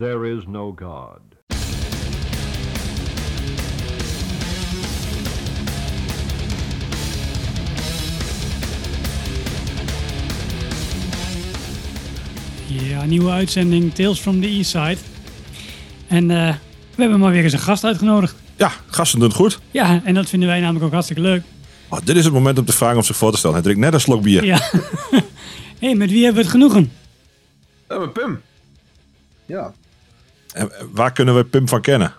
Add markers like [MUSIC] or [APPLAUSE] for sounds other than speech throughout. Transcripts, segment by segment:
there is no God. Ja, nieuwe uitzending Tales from the East Side. En eh, we hebben maar weer eens een gast uitgenodigd. Ja, gasten doen het goed. Ja, en dat vinden wij namelijk ook hartstikke leuk. Oh, dit is het moment om te vragen om zich voor te stellen. Hij drinkt net een slok bier. Ja. [LAUGHS] hey, met wie hebben we het genoegen? Ja, met Pim. Ja. En, eh, waar kunnen we Pim van kennen?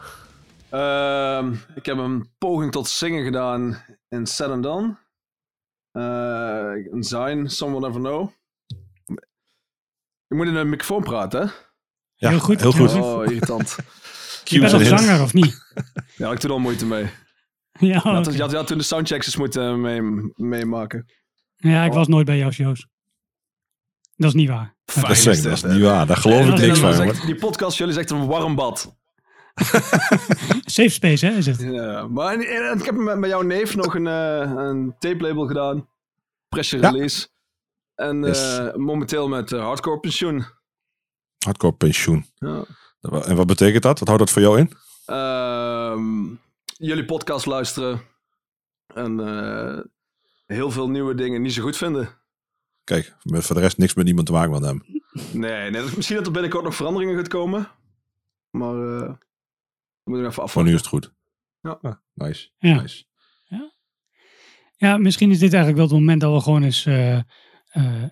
Ehm, ik heb een poging tot zingen gedaan in Set and Done. Eh, een Zijn, Someone Never Know. Je moet in een microfoon praten, hè? Ja, Heel goed, Heel goed. Oh, irritant. [LAUGHS] Je bent in. zanger of niet? ja, ik doe er al moeite mee. [LAUGHS] Ja, Je had, je had, je had toen de soundchecks eens moeten mee, meemaken. ja ik was nooit bij jou shows. Dat is niet waar. Fijn Dat, is zeg, dat is niet waar. Daar geloof ik niks van. die podcast, jullie is echt een warm bad. [LAUGHS] Safe space, hè, is het? Ja, maar en, en ik heb met, met jouw neef nog een, eh, een tape label gedaan. Pressure Ja. release. En Yes. eh, momenteel met eh, hardcore pensioen. Hardcore pensioen. Ja. En wat betekent dat? Wat houdt dat voor jou in? Ehm, jullie podcast luisteren. En eh, heel veel nieuwe dingen niet zo goed vinden. Kijk, met voor de rest niks met niemand te maken van hem. Nee, nee dat- misschien dat er binnenkort nog veranderingen gaat komen. Maar eh we moeten even Voor afwachten. nu is het goed. Ja. Ah, nice. Ja. nice. Ja, misschien is dit eigenlijk wel het moment dat we gewoon eens eh, eh,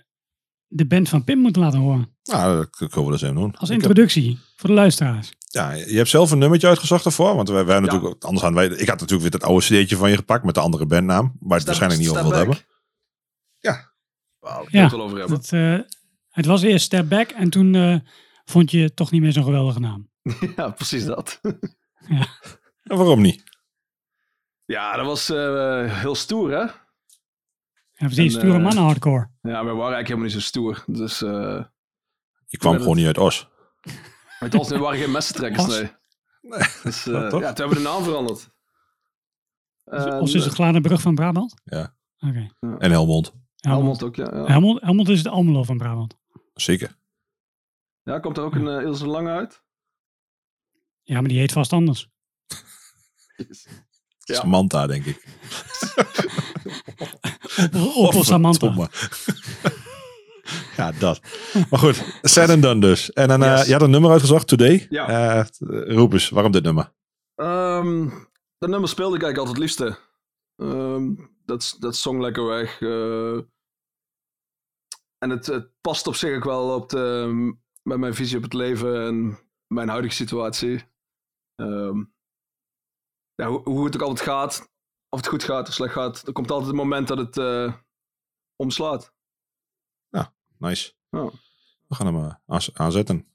de band van Pim moeten laten horen. Nou, dat kunnen we dus even doen. Als Ik heb- introductie voor de luisteraars. ja, je hebt zelf een nummertje uitgezocht ervoor. Want wij, wij Ja. natuurlijk, anders hadden wij, ik had natuurlijk weer het oude cd'tje van je gepakt met de andere bandnaam. Waar je het waarschijnlijk niet over Back. hebben. Ja. Wauw, ik Ja. het wel over hebben. Het, eh, het was eerst Step Back en toen eh, vond je het toch niet meer zo'n geweldige naam. [LAUGHS] Ja, precies dat. En waarom niet? Ja, dat was eh, heel stoer, hè? Ja, precies, En, stoere mannen hardcore. Ja, wij waren eigenlijk helemaal niet zo stoer. Dus eh Je kwam Ja, gewoon niet uit Os. met ons waren geen messentrekkers, Os? nee. Dus eh, Ja, toch? ja, toen hebben we de naam veranderd. Of is het Gladenbrug van Brabant? Ja. Oké. En Helmond. Helmond. Helmond ook, ja. Ja, Helmond, Helmond is het Almelo van Brabant. Zeker. ja komt er ook een uh, Ilse Lang uit? Ja, maar die heet vast anders. Ja. Samantha, denk ik. [LAUGHS] Opel Samantha. Ja, dat. Maar goed, said and done dus. En dan, eh, Yes. je had een nummer uitgezocht, Today. Ja. Eh, roep eens, waarom dit nummer? Ehm, dat nummer speelde ik eigenlijk altijd het liefste. Ehm, dat, dat zong lekker weg. eh. en het, het past op zich ook wel op de, met mijn visie op het leven en mijn huidige situatie. Ehm, ja, hoe, hoe het ook altijd gaat, of het goed gaat of slecht gaat, er komt altijd een moment dat het eh, omslaat. Nice. Ja. We gaan hem eh, aanzetten.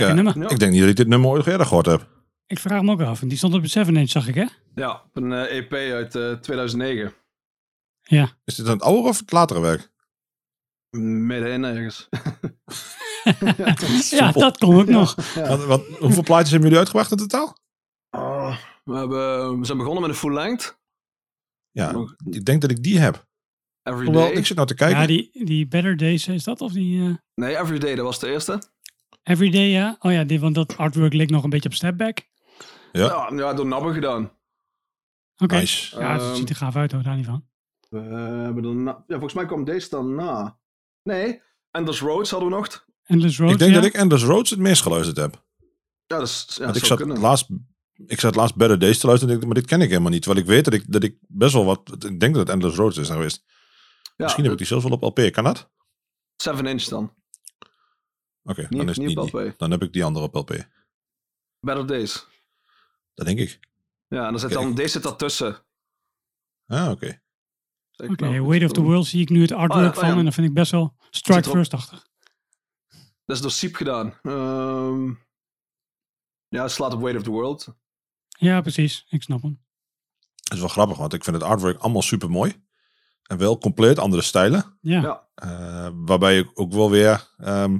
Ik, eh, nummer. Ja. Ik denk niet dat ik dit nummer ooit eerder gehoord heb. Ik vraag me ook af. En die stond op de 7 inch, zag ik hè? Ja, een eh, EP uit eh, 2009. Ja. Is dit een oude of het latere werk? Middenin ergens. [LAUGHS] Ja, dat kon ook nog. Ja. Want, want hoeveel plaatjes hebben jullie uitgebracht in totaal? Oh, we, hebben, we zijn begonnen met een full length. Ja, Nog ik denk dat ik die heb. Every Hoewel, Day. ik zit nou te kijken. Ja, die, die Better Days, is dat? Of die eh, Nee, Every Day, dat was de eerste. Everyday, ja? Oh ja, die, want dat artwork leek nog een beetje op Stepback. Ja. Ja, ja door Nabbe gedaan. Oké. Nice. Ja, het Ehm, ziet er gaaf uit hoor, daar niet van. We hebben na- ja, volgens mij kwam deze dan na. Nee, Endless Roads hadden we nog. Endless Road, ik denk ja. dat ik Endless Roads het meest geluisterd heb. Ja, dat is, ja, dat ik zat, kunnen. laatst, ik zat laatst Better Days te luisteren, en maar dit ken ik helemaal niet. Terwijl ik weet dat ik, dat ik best wel wat... Ik denk dat het Endless Roads is geweest. Ja, Misschien heb ik die zelfs wel op LP. Kan dat? 7 inch dan. Oké, dan is niet die. LP. Dan heb ik die andere op LP. Better Days. Dat denk ik. Ja, en dan zit dan, deze zit daartussen. Ah, oké. Oké? Weight of the World zie ik nu het artwork Oh ja, oh ja. van. En dat vind ik best wel Strike. First-achtig. Dat is door Siep gedaan. Ehm, ja, het slaat op Weight of the World. Ja, precies. Ik snap hem. Dat is wel grappig, want ik vind het artwork allemaal super mooi. En wel compleet andere stijlen. Ja. Ja. Eh, waarbij ik ook wel weer... ehm,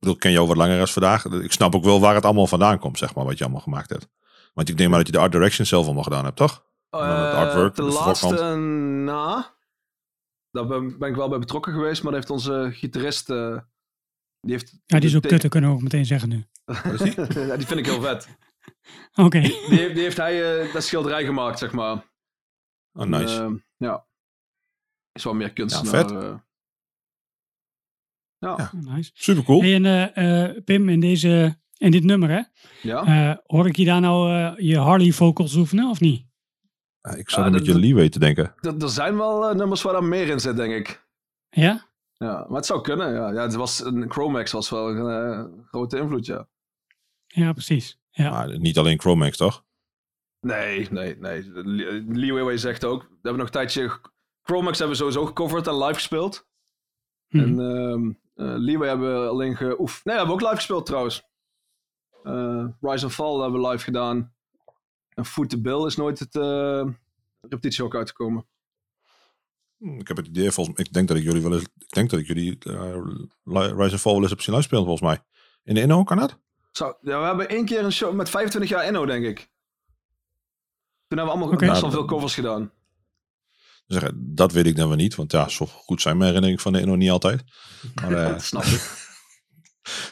bedoel, ik ken jou wat langer als vandaag. Ik snap ook wel waar het allemaal vandaan komt, zeg maar, wat je allemaal gemaakt hebt. Want ik denk maar dat je de art direction zelf allemaal gedaan hebt, toch? Het Eh, artwork, de de laatste na. Daar ben, ben ik wel bij betrokken geweest, maar dat heeft onze gitarist. eh, die heeft. ja, die is ook kut, dat kunnen we ook meteen zeggen nu. [LAUGHS] ja, die vind ik heel vet. [LAUGHS] Oké. Die heeft, die heeft hij eh, dat schilderij gemaakt, zeg maar. Oh, nice. Ehm, ja. Is wel meer kunstenaar. vet. Ja. Ja. Nice. super cool. Hey, en eh, eh, Pim, in, deze, in dit nummer, hè? ja. eh, hoor ik je daar nou je Harley vocals oefenen of niet? Ik Ah, een beetje dat- leeway te denken. Er- er zijn wel nummers waar daar meer in zit, denk ik. Ja? Ja, maar het zou kunnen. Ja, ja het was een Chromax was wel een grote invloed, ja. Ja, precies. Ja. Maar niet alleen Chromax, toch? Nee, nee, nee. Le- Leeway zegt ook. We hebben nog een tijdje. Chromax hebben we sowieso gecoverd en live gespeeld. Hm. En ehm eh, Leeway hebben we alleen ge... Oef, nee, hebben we ook live gespeeld trouwens. Eh, Rise and Fall hebben we live gedaan. En Foot the Bill is nooit het eh repetitie ook uitgekomen. Hm, Ik heb het idee, volgens ik denk dat ik jullie wel eens, ik denk dat ik jullie eh, Li- Rise and Fall wel eens op zien live spelen, volgens mij. In de Inno, kan dat? Zo, ja, we hebben één keer een show met 25 jaar Inno, denk ik. Toen hebben we allemaal Oké. best wel veel covers gedaan. Zeg, dat weet ik dan weer niet, want ja, zo goed zijn mijn herinneringen van de Inno niet altijd. Maar [LAUGHS] eh, dat snap [LAUGHS]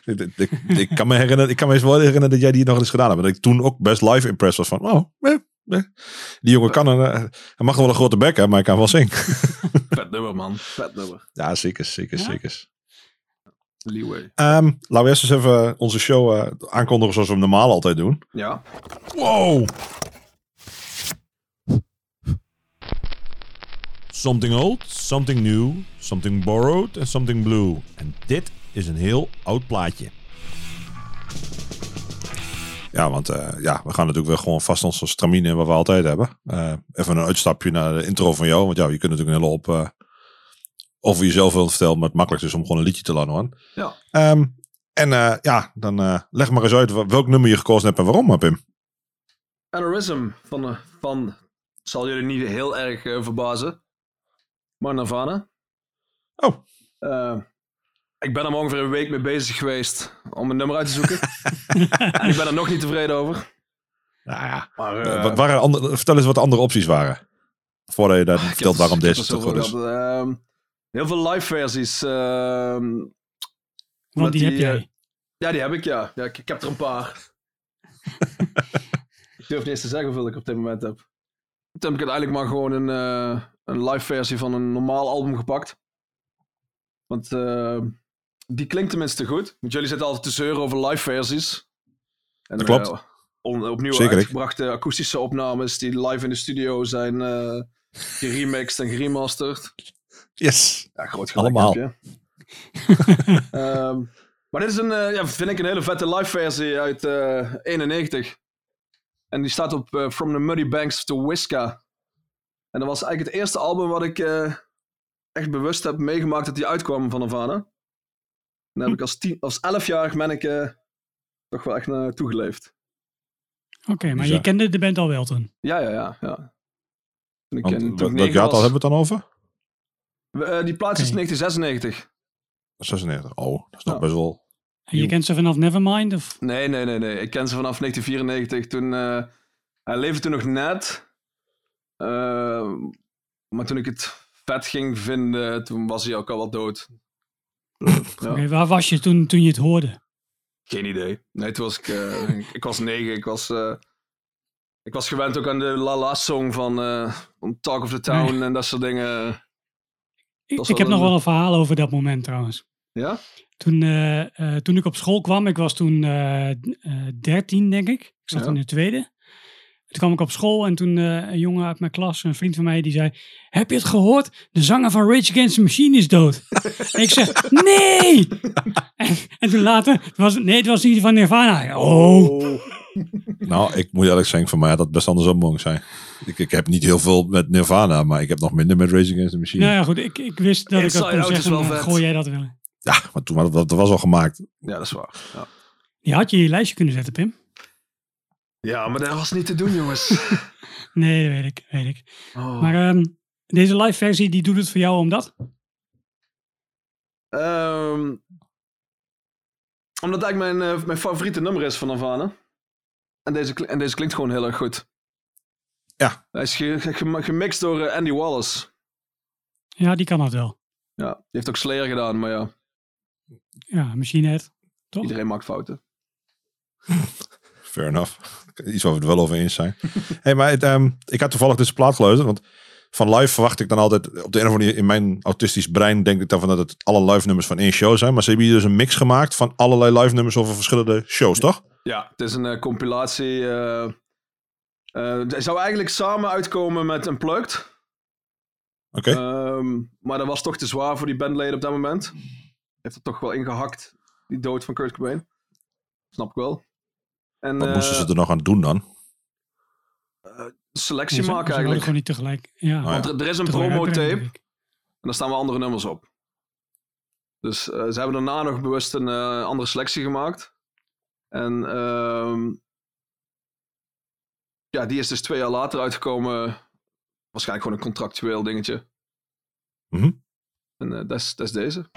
ik. ik, ik, ik kan me herinneren, ik kan me eens wel herinneren dat jij die nog eens gedaan hebt. Dat ik toen ook best live impressed was van, oh, eh, eh. die jongen kan een, hij mag wel een grote bek hebben, maar hij kan wel zingen. [LAUGHS] Vet nummer, man. Vet nummer. Ja, zeker, zeker, Ja? zeker. Leeway. Ehm, laten we eerst eens even onze show aankondigen zoals we hem normaal altijd doen. Ja. Wow! Something old, something new, something borrowed en something blue. En dit is een heel oud plaatje. Ja, want eh, ja, we gaan natuurlijk weer gewoon vast onze stramine wat we altijd hebben. Eh, even een uitstapje naar de intro van jou. Want ja, je kunt natuurlijk een hele hoop eh, over jezelf wilt vertellen. Maar het makkelijkste is om gewoon een liedje te laten horen. Ja. Ehm, en eh, ja, dan eh, leg maar eens uit wel- welk nummer je gekozen hebt en waarom, Pim. Aneurysm van, van zal jullie niet heel erg verbazen. Maar Nirvana. Oh. Eh, ik ben er maar ongeveer een week mee bezig geweest om een nummer uit te zoeken. [LAUGHS] en ik ben er nog niet tevreden over. Nou ja. Maar, Eh, eh, wat waren andere, vertel eens wat de andere opties waren. Voordat je daar heb vertelt er- waarom deze zo goed is. Ehm, heel veel live versies. ehm, Want die die, heb jij. ja, die heb ik, ja. ja ik, ik heb er een paar. [LAUGHS] ik durf niet eens te zeggen hoeveel ik op dit moment heb. Toen heb ik uiteindelijk maar gewoon een, een live versie van een normaal album gepakt. Want eh, die klinkt tenminste goed. Want jullie zitten altijd te zeuren over live versies. En, Dat klopt. eh, on- opnieuw Zeker ik. uitgebrachte akoestische opnames die live in de studio zijn eh geremixed en geremasterd. Yes. Ja, groot gelijk Allemaal. heb je. [LAUGHS] Ehm, maar dit is een, ja, vind ik een hele vette live versie uit eh 91. En die staat op From the Muddy Banks to Whiska. En dat was eigenlijk het eerste album wat ik eh, echt bewust heb meegemaakt dat die uitkwam van Nirvana. daar heb ik als, tien, als elfjarig ben ik toch wel echt naartoe geleefd. Oké, maar Bizar. je kende de band al wel toen. Ja, ja, ja. ja. Toen ik, Want in- toen ik welk negen jaartal was- hebben we het dan over? We- eh, die plaats is Oké. 1996. 96. Oh, dat is nog Ja. best wel... En je kent ze vanaf Nevermind? Of? Nee, nee, nee, nee. Ik ken ze vanaf 1994. Toen, eh, hij leefde toen nog net. Eh, maar toen ik het vet ging vinden, toen was hij ook al wel dood. Ja. Waar was je toen, toen je het hoorde? Geen idee. Nee, toen was ik, eh, ik, ik was negen. Ik was, eh, ik was gewend ook aan de La La song van, eh, Talk of the Town en dat soort dingen. Ik, heb nog wel een verhaal over dat moment trouwens. Ja? Toen, toen ik op school kwam, ik was toen d- 13 denk ik. Ik zat Ja. in de tweede. Toen kwam ik op school en toen eh, een jongen uit mijn klas, een vriend van mij, die zei... Heb je het gehoord? De zanger van Rage Against the Machine is dood. [LAUGHS] en ik zeg, nee! [LAUGHS] en, en toen later, het was, nee, het was niet van Nirvana. Oh, Nou, ik moet eerlijk zeggen, voor mij had dat best andersom mogen zijn. Ik, ik heb niet heel veel met Nirvana, maar ik heb nog minder met Rage Against the Machine. nou ja, goed, ik, ik wist dat ik dat kon zeggen, wel maar vet. gooi jij dat wel. Ja, maar toen was dat, dat was al gemaakt. Ja, dat is waar. Ja, Die had je in je lijstje kunnen zetten, Pim. Ja maar dat was niet te doen, jongens. [LAUGHS] Nee, dat weet ik, weet ik. Oh. Maar ehm, deze live versie, die doet het voor jou omdat? Ehm, omdat het eigenlijk mijn, eh, mijn favoriete nummer is van Nirvana. En deze, en deze klinkt gewoon heel erg goed. Ja. Hij is ge- ge- gem- gemixt door eh, Andy Wallace. Ja, die kan dat wel. Ja, die heeft ook Slayer gedaan, maar ja, Ja, Machine Head. Toch? iedereen maakt fouten. [LAUGHS] Fair enough. Iets waar we het wel over eens zijn. [LAUGHS] hey, maar het, ehm, ik had toevallig deze plaat geluisterd, want van live verwacht ik dan altijd, op de een of andere manier in mijn autistisch brein denk ik dan van dat het alle live nummers van één show zijn. Maar ze hebben hier dus een mix gemaakt van allerlei live nummers over verschillende shows, toch? Ja, het is een eh, compilatie. hij zou eigenlijk samen uitkomen met Unplugged. Oké. Ehm, maar dat was toch te zwaar voor die bandleden op dat moment. Heeft er toch wel ingehakt, die dood van Kurt Cobain. Snap ik wel. En Wat eh, moesten ze er nog aan doen dan? selectie Ze- ze maken wilden eigenlijk. gewoon niet tegelijk. Ja, Oh, ja. Want er, er is een promo tape en daar staan wel andere nummers op. Dus eh, ze hebben daarna nog bewust een eh, andere selectie gemaakt. En ehm, ja, die is dus twee jaar later uitgekomen. Waarschijnlijk gewoon een contractueel dingetje. Mhm. En eh, dat is dat is deze.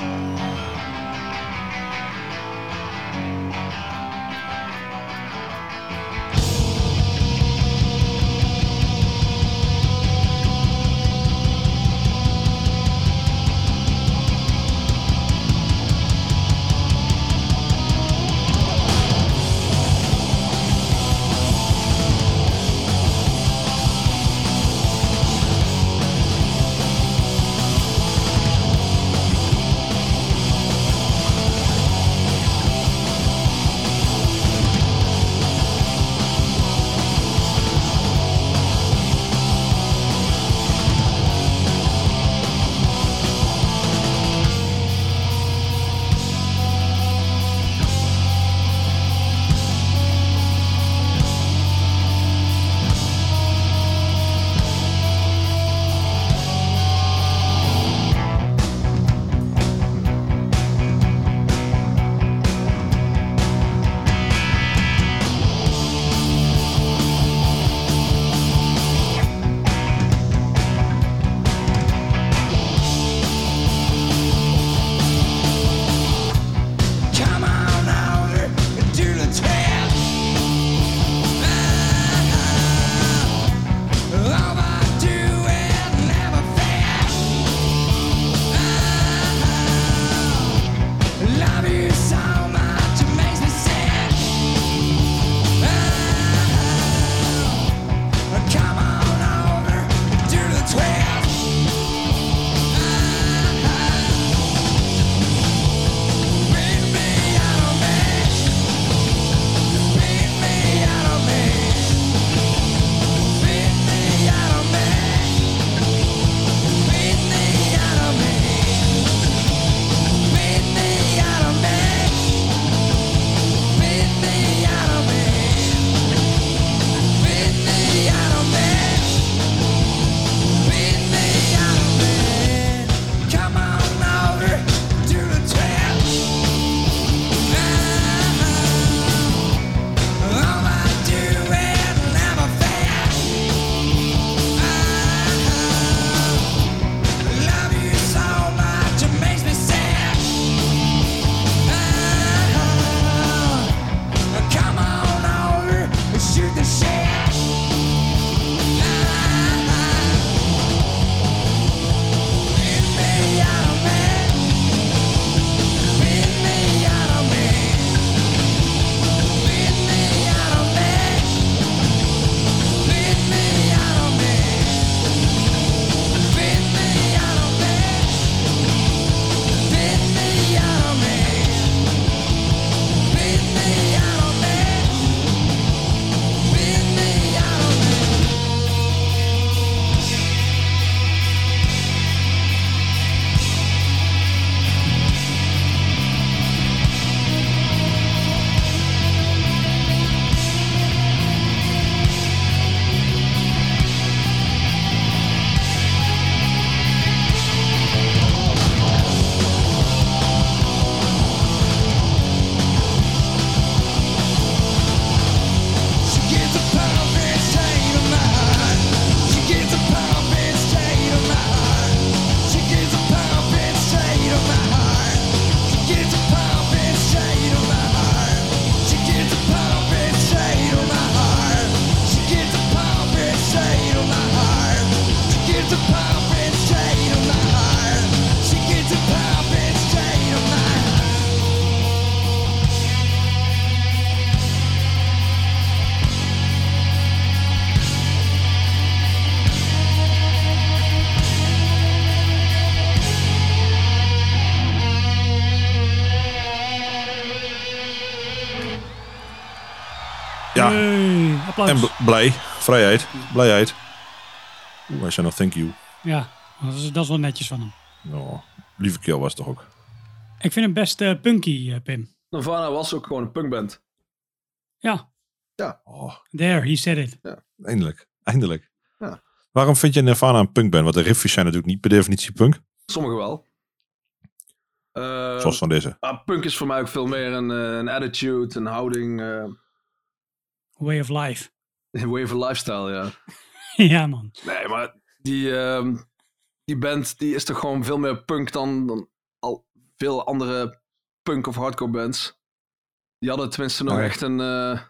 Blij. Vrijheid. Blijheid. Oeh, hij zei nog thank you. ja, dat is, dat is wel netjes van hem. Oh, lieve keel was het toch ook. Ik vind hem best eh, punky, eh, Pim. Nirvana was ook gewoon een punkband. Ja, Oh, there, he said it. eindelijk. Eindelijk. Ja. Waarom vind je Nirvana een punkband? Want de riffjes zijn natuurlijk niet per definitie punk. Sommige wel. Eh, Zoals van deze. ah, punk is voor mij ook veel meer een, eh, een attitude, een houding, eh Way of life. [LAUGHS] way of lifestyle, ja. [LAUGHS] ja, man. Nee, maar die, ehm, die band die is toch gewoon veel meer punk dan, dan al veel andere punk of hardcore bands. Die hadden tenminste nog echt een, eh,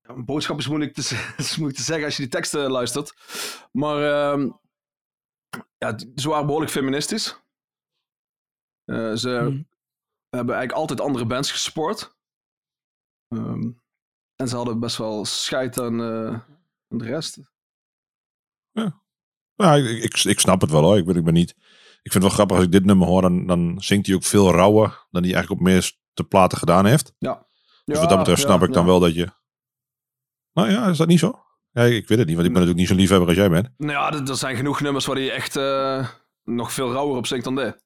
ja, een boodschap is moeilijk, te, [LAUGHS] z- is moeilijk te zeggen als je die teksten luistert. Maar ehm, ja, ze waren behoorlijk feministisch. Eh, ze Hm. hebben eigenlijk altijd andere bands gesupport. Ehm, en ze hadden best wel scheid aan, eh, aan de rest. Ja, ik, ik, ik snap het wel hoor. Ik ben, ik ben niet. Ik vind het wel grappig als ik dit nummer hoor. Dan, dan zingt hij ook veel rauwer dan hij eigenlijk op meer te platen gedaan heeft. Dus wat dat betreft snap ik dan wel dat je. Nou ja, is dat niet zo? Ja, ik weet het niet, want ik ben natuurlijk niet zo liefhebber als jij bent. Nou ja, er, zijn genoeg nummers waar hij echt eh, nog veel rauwer op zingt dan dit.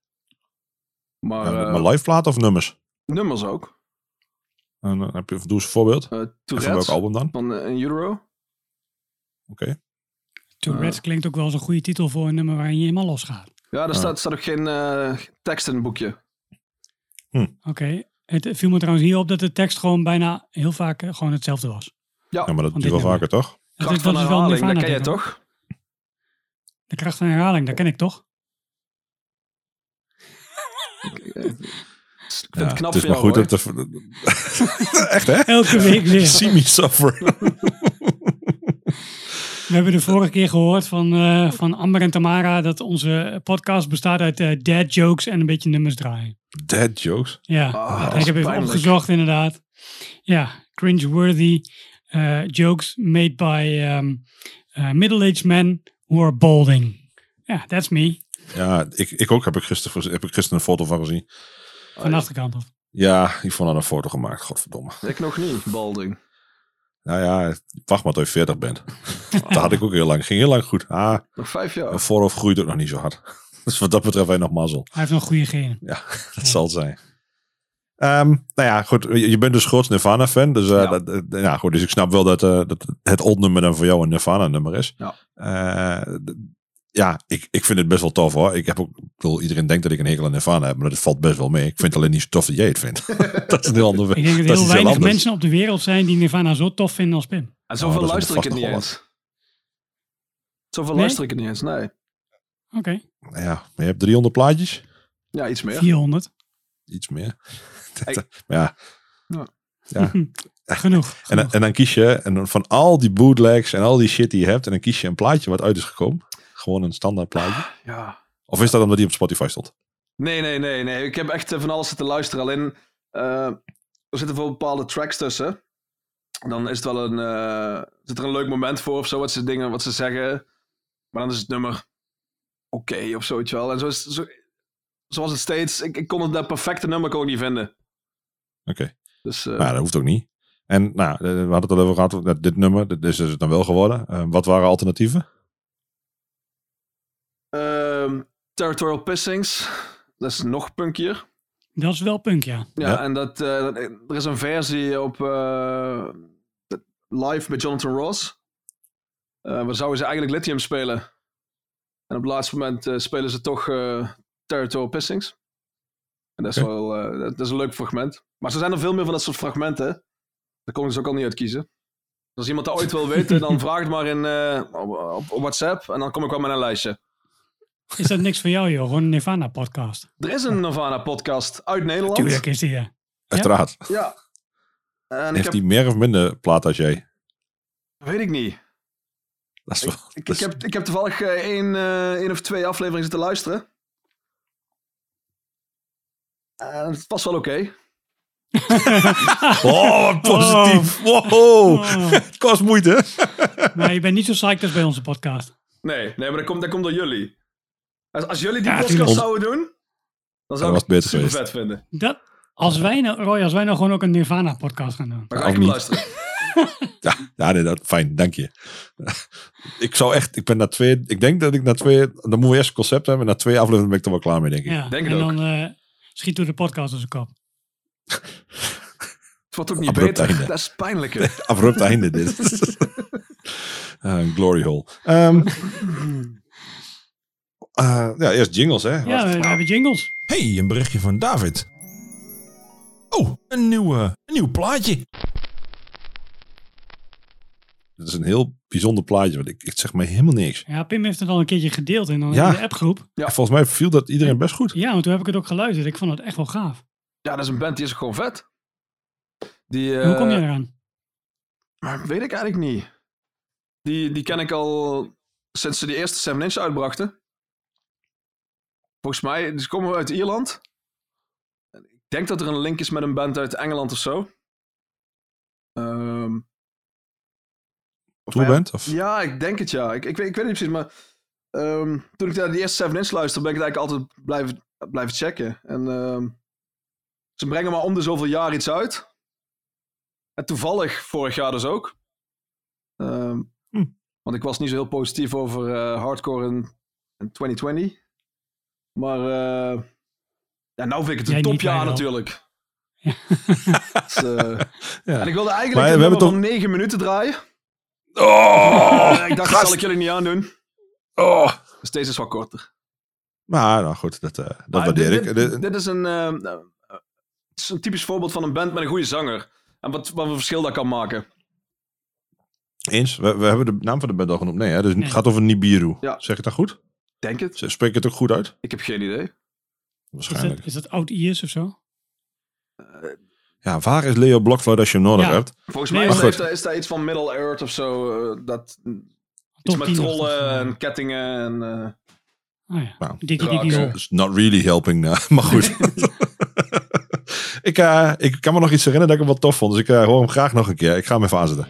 Maar, Ja, eh, maar live platen of nummers? nummers ook. En, dan heb je, doe eens een voorbeeld. Uh, En van welk album dan? van eh, in Euro. Oké. Tourette's klinkt ook wel als een goede titel voor een nummer waarin je helemaal losgaat. Ja, er Ah. staat, staat ook geen eh, tekst in het boekje. Oké. Het viel me trouwens hier op dat de tekst gewoon bijna heel vaak eh, gewoon hetzelfde was. Ja, Ja, maar dat doe wel vaker toch? Dat kracht dat van is wel herhaling, dat ken je toch? De kracht van herhaling, dat ken ik toch? [LAUGHS] Ik vind Ja, het knap het is maar jou, goed hoor. dat de... [LAUGHS] Echt hè? Elke week weer. See me suffer. We hebben de vorige keer gehoord van, eh, van Amber en Tamara dat onze podcast bestaat uit eh, dad jokes en een beetje nummers draaien. Dead jokes. Ja, dat ik heb even pijnlijk. opgezocht inderdaad. Ja, cringe-worthy eh, jokes made by um, uh, middle-aged men who are balding. Ja, that's me. Ja, ik, ik ook heb ik, gisteren, heb ik gisteren een foto van gezien. Van de achterkant af. Ja, die vond een foto gemaakt. Godverdomme. Ik nog niet, Balding. Nou ja, wacht maar tot je 40 bent. [LAUGHS] dat had ik ook heel lang. Ging heel lang goed. Ah, Nog vijf jaar. mijn voorhoofd groeit ook nog niet zo hard. [LAUGHS] Dus wat dat betreft je nog mazzel. Hij heeft nog goede genen. [LAUGHS] Dat zal het zijn. Ehm, nou ja, goed. Je bent dus groot Nirvana-fan. Dus, eh, Ja. dat, eh, ja, goed, dus ik snap wel dat, eh, dat het old nummer dan voor jou een Nirvana-nummer is. Ja. Eh, ja, ik, ik vind het best wel tof hoor. Ik heb ook, ik bedoel, iedereen denkt dat ik een hekel aan Nirvana heb, maar dat valt best wel mee. Ik vind het alleen niet zo tof dat jij het vindt. [LAUGHS] dat is een heel ander Ik denk dat er dat heel weinig mensen op de wereld zijn die Nirvana zo tof vinden als Pim. En zoveel Oh, dat luister ik het niet eens. Zoveel Nee? luister ik het niet eens, nee. Oké, Nou Ja, maar je hebt 300 plaatjes. Ja, iets meer. 400. Iets meer. [LAUGHS] Hey. ja. Ja. Ja. [LAUGHS] Genoeg. En, genoeg. en dan kies je en van al die bootlegs en al die shit die je hebt, en dan kies je een plaatje wat uit is gekomen. Gewoon een standaard plaatje. Ja. Of is dat omdat die op Spotify stond? Nee, nee, nee, nee. Ik heb echt eh, van alles zitten luisteren. Alleen, eh, er zitten wel bepaalde tracks tussen. Dan is het wel een, eh, zit er een leuk moment voor of zo, wat ze dingen, wat ze zeggen. Maar dan is het nummer oké of zo, weet je wel. En zo is, zo, zoals het steeds, ik, ik kon het dat perfecte nummer ik niet vinden. Oké. Dus eh, Nou, dat hoeft ook niet. En nou, we hadden het al over gehad, dit nummer, dit is het dan wel geworden. Wat waren alternatieven? ehm, Territorial Pissings, dat is nog punkier. Dat is wel punk, ja. Ja, Ja. en dat, eh, dat- er is een versie op eh, live met Jonathan Ross. Eh waar zouden ze eigenlijk Lithium spelen. En op het laatste moment eh, spelen ze toch eh Territorial Pissings. En dat is wel eh, dat is een leuk fragment. Maar er zijn er veel meer van dat soort fragmenten. Daar kon ik dus ook al niet uitkiezen. Als iemand dat ooit wil weten, dan [LAUGHS] vraag het maar in, eh, op, op, op WhatsApp. En dan kom ik wel met een lijstje. Is dat niks voor jou, joh? Gewoon een Nirvana-podcast. Er is een Nirvana-podcast uit Nederland. Tuurlijk is die, ja. Uiteraard. Ja. En ik Heeft heb, die meer of minder plaat als jij? weet ik niet. Dat is wel, Ik, heb, ik heb toevallig eh, één, eh, één of twee afleveringen zitten luisteren. En het was wel oké. [LAUGHS] Oh, positief. Wow. Oh. Het kost moeite. Maar je bent niet zo psyched als bij onze podcast. Nee, nee, maar dat komt, dat komt door jullie. Als, als jullie die Ja, podcast zouden doen, dan zou ik het super geweest. vet vinden. Dat, als wij nou, Roy, als wij nou gewoon ook een Nirvana-podcast gaan doen. Maar ga ik hem luisteren. [LAUGHS] Ja, ja nee, dat, fijn, dank je. [LAUGHS] ik zou echt, ik ben na twee, ik denk dat ik na twee, dan moeten we eerst een concept hebben. Na twee afleveringen ben ik er wel klaar mee, denk ik. Ja, Denk en het dan eh, schiet door de podcast als een kop. Het wordt ook niet Abrupt beter. einde. [LAUGHS] Dat is pijnlijk. hè. Abrupt einde dit. Eh, glory hole. Ehm, eh, ja, eerst jingles, hè? Ja, we, we hebben jingles. Hey, een berichtje van David. Oh, een nieuw, eh, een nieuw plaatje. Dat is een heel bijzonder plaatje, want ik, ik zeg me helemaal niks. Ja, Pim heeft het al een keertje gedeeld in, Ja. in de appgroep. Ja. Volgens mij viel dat iedereen best goed. Ja, want toen heb ik het ook geluisterd. Ik vond het echt wel gaaf. Ja, dat is een band die is gewoon vet. Die, Hoe kom je eh, eraan? Maar weet ik eigenlijk niet. Die, die ken ik al sinds ze die eerste 7 Inch uitbrachten. Volgens mij, ze komen uit Ierland. Ik denk dat er een link is met een band uit Engeland of zo. Ehm of mij-? Of? Ja, ik denk het ja. Ik, ik, weet, ik weet het niet precies, maar ehm, toen ik naar die eerste 7 Inch luisterde, ben ik het eigenlijk altijd blijven, blijven checken. En ehm, ze brengen maar om de zoveel jaar iets uit. En toevallig vorig jaar dus ook. Hm. Want ik was niet zo heel positief over eh, hardcore in, in 2020. Maar eh, ja, nou vind ik het een topjaar natuurlijk. Ja. [LAUGHS] Dus, eh, Ja. En ik wilde Maar eigenlijk we een hebben toch- van 9 minuten draaien. Oh, Eh, ik dacht, dat zal ik jullie niet aandoen. Oh. Dus deze is wat korter. Maar nou goed, dat, eh, dat Maar waardeer dit, ik. Dit, is een, het is een typisch voorbeeld van een band met een goede zanger. En wat, wat een verschil dat kan maken. Eens, we, we hebben de naam van de band al genoemd. Nee, hè? Dus Nee. het gaat over Nibiru. Ja. Zeg ik dat goed? Denk het. Spreek het ook goed uit? Ik heb geen idee. Is Waarschijnlijk. is dat oud-Iers of zo? Ja, waar is Leo Blokfluit als je hem nodig Ja. hebt? Volgens mij is, daar- is daar iets van Middle Earth of zo. eh, dat, iets met 10 of trollen en kettingen. En, eh, Oh ja, Nou, Dikkie raak, Dikkie eh, Dol. It's not really helping, nou. [LAUGHS] maar goed. [LAUGHS] ik, eh, ik kan me nog iets herinneren dat ik hem wel tof vond. Dus ik eh, hoor hem graag nog een keer. Ik ga hem even aanzetten.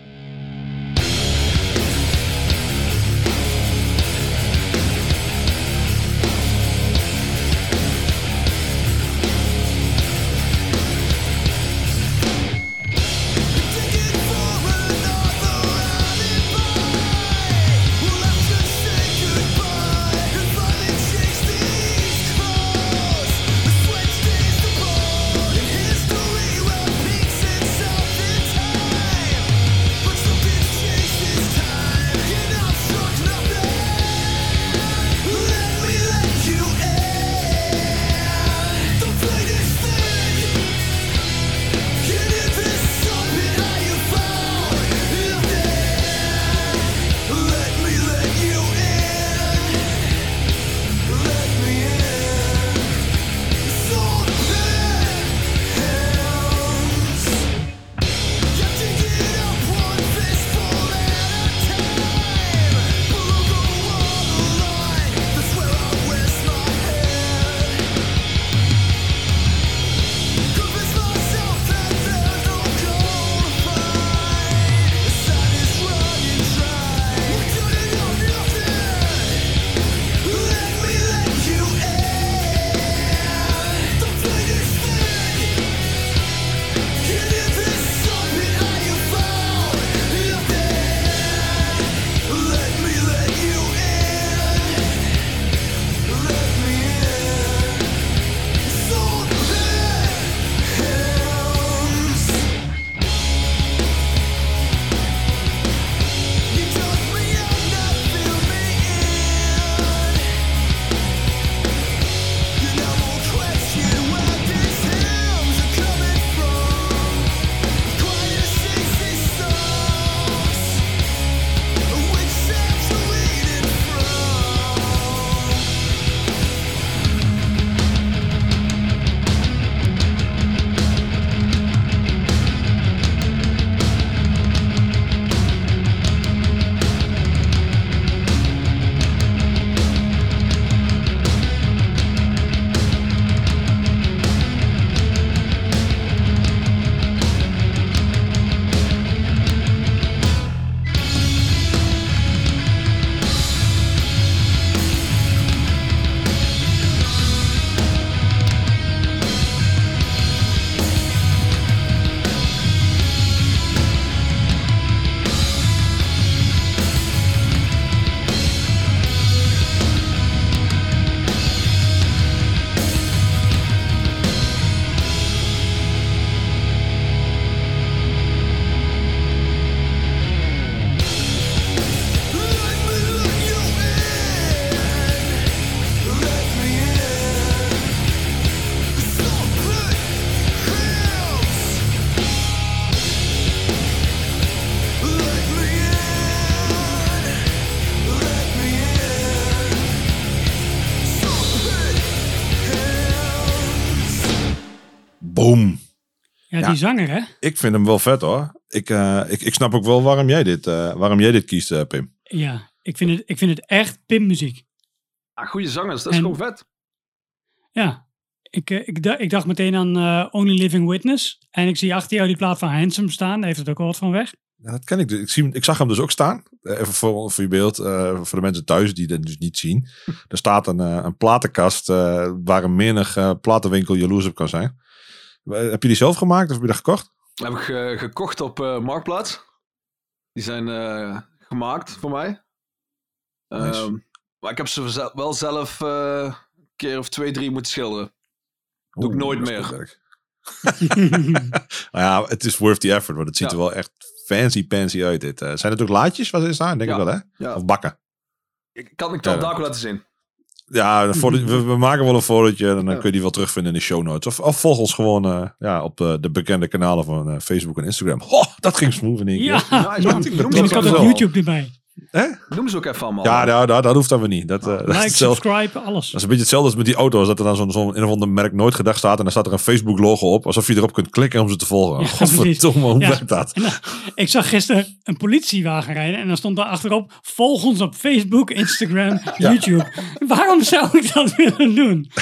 Die zanger, hè? Ik vind hem wel vet hoor. Ik, eh, ik, ik snap ook wel waarom jij dit, eh, waarom jij dit kiest, eh, Pim. Ja, ik vind het, ik vind het echt pimmuziek. Ah, goede zangers, dat is En- gewoon vet. Ja, ik, eh, ik, ik dacht meteen aan eh, Only Living Witness. En ik zie achter jou die plaat van Handsome staan. Daar heeft het ook wel wat van weg. Ja, dat ken ik. Ik, zie, ik zag hem dus ook staan. Eh, Even voor, voor je beeld, eh, voor de mensen thuis die dat dus niet zien. [LAUGHS] Er staat een, een platenkast eh, waar een menig platenwinkel jaloers op kan zijn. Eh, heb je die zelf gemaakt of heb je dat gekocht? Heb ik eh, gekocht op eh, Marktplaats. Die zijn gemaakt voor mij. Nice. Ehm, maar ik heb ze wel zelf een keer of twee, drie moeten schilderen. Doe ik nooit dat is meer. [LAUGHS] Nou ja, het is worth the effort, want het ziet Ja. er wel echt fancy pansy uit. Dit. Zijn het ook laadjes ze in staan? Denk Ja. ik wel, hè? Ja. Of bakken? Ik kan ik het daar laten zien. Ja, [LAUGHS] we, we maken wel een fotootje en dan Ja. kun je die wel terugvinden in de show notes. Of, of volg ons gewoon eh, ja, op de, de bekende kanalen van eh, Facebook en Instagram. Ho, dat ging smooth in één keer. ja, Nice, ze ik ook had ook YouTube erbij. Hè? Noem ze ook even allemaal. Ja, nou, dat, dat hoeft dan weer niet. Dat, eh, dat, is Like, hetzelfde, subscribe, alles. dat is een beetje hetzelfde als met die auto's. Dat er dan zo'n zo'n een of ander merk nooit gedacht staat. En dan staat er een Facebook logo op. Alsof je erop kunt klikken om ze te volgen. Ja, [LAUGHS] Godverdomme, hoe Ja. werkt dat? En dan- ik zag gisteren een politiewagen rijden en dan stond daar achterop: volg ons op Facebook, Instagram, [LAUGHS] YouTube. Waarom zou ik dat willen doen? [LAUGHS]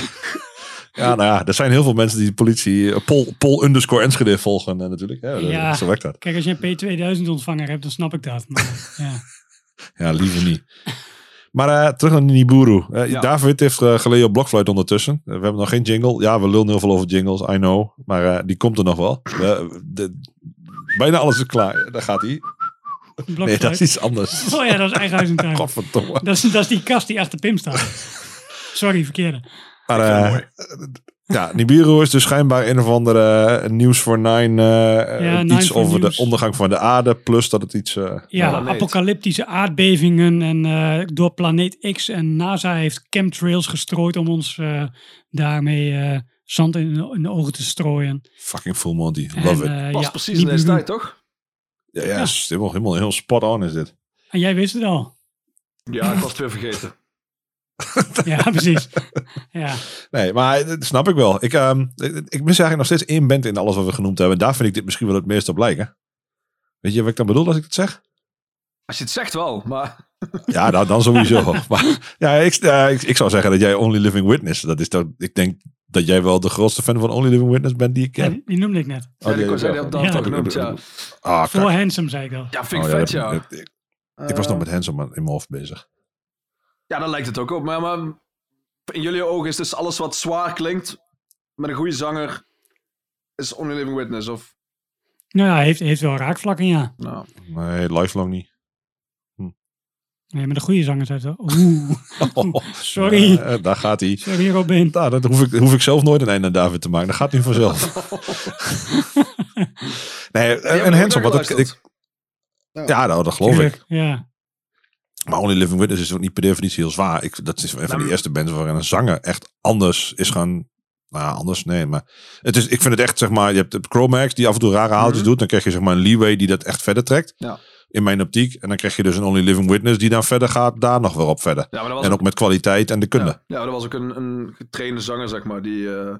Ja, nou ja, er zijn heel veel mensen die de politie eh, Pol, Pol underscore Enschede volgen eh, natuurlijk. Ja, dat- Ja. Zo werkt dat. Kijk, als je een P2000 ontvanger hebt, dan snap ik dat. Maar, ja. Ja, liever niet. Maar eh, terug naar Niburu. Eh, Ja. David heeft uh, geleden op blokfluit ondertussen. We hebben nog geen jingle. Ja, we lullen heel veel over jingles, I know. Maar die komt er nog wel. De, bijna alles is klaar. Daar gaat hij. Nee, dat is iets anders. Oh ja, dat is eigen huis en tuin. Godverdomme. Dat is, dat is die kast die achter Pim staat. Sorry, verkeerde. Maar Ja, Nibiru is dus schijnbaar een of andere eh, nieuws voor Nine. eh, Ja, eh, Nine iets over News. de ondergang van de aarde. Plus dat het iets... eh, Ja, planeet. apocalyptische aardbevingen en eh, door planeet X. En NASA heeft chemtrails gestrooid om ons eh, daarmee eh, zand in, de- in de ogen te strooien. fucking full Monty. En, Love it. ja, precies in deze tijd, toch? Ja, ja, is helemaal, helemaal heel spot on is dit. En jij wist het al. Ja, ik was het weer vergeten. [LAUGHS] Ja, precies. Ja, Nee, maar dat snap ik wel. Ik, ehm, ik mis eigenlijk nog steeds één band in alles wat we genoemd hebben. Daar vind ik dit misschien wel het meest op lijken. Weet je wat ik dan bedoel als ik het zeg? Als je het zegt wel, maar [LAUGHS] Ja, nou, dan sowieso. [LAUGHS] maar ja, ik, ja, ik, ik zou zeggen dat jij Only Living Witness. Dat is toch, ik denk dat jij wel de grootste fan van Only Living Witness bent die ik ken. die, die noemde ik net. Oh, ja, die- zei dat dat Ja. genoemd, ja. Ah, Voor kak. Handsome zei ik al. Ja, vind ik Oh, vet, ja. dat- ik, ik was nog Eh, met Hanson in mijn hoofd bezig. Ja, daar lijkt het ook op. Maar, maar in jullie ogen is dus alles wat zwaar klinkt met een goede zanger is Only Living Witness. Of, Nou ja, hij heeft, heeft wel raakvlakken, ja. nou, Nee, lifelong niet. Nee, maar de goede zanger zei het [LAUGHS] wel. Oeh, Oh, [LAUGHS] sorry. eh, daar gaat hij. Sorry Robin. Nou, dat hoef ik, hoef ik zelf nooit een einde aan David te maken. Dat gaat nu vanzelf. [LAUGHS] nee, en, en Hanson, wat ik, ik, ja, nou, dat geloof ik. Ja. Maar Only Living Witness is ook niet per definitie heel zwaar. Ik, dat is een van de Nou, eerste bands waarin een zanger echt anders is gaan... Nou ja, anders, nee, maar... Het is, ik vind het echt, zeg maar, je hebt het Chromax die af en toe rare haaltjes Mhm. doet. Dan krijg je zeg maar een Leeway die dat echt verder trekt. Ja. In mijn optiek. En dan krijg je dus een Only Living Witness die dan verder gaat, daar nog weer op verder. Ja, maar dat was En ook met kwaliteit en de kunde. Ja, ja, dat was ook een, een getrainde zanger, zeg maar, die eh,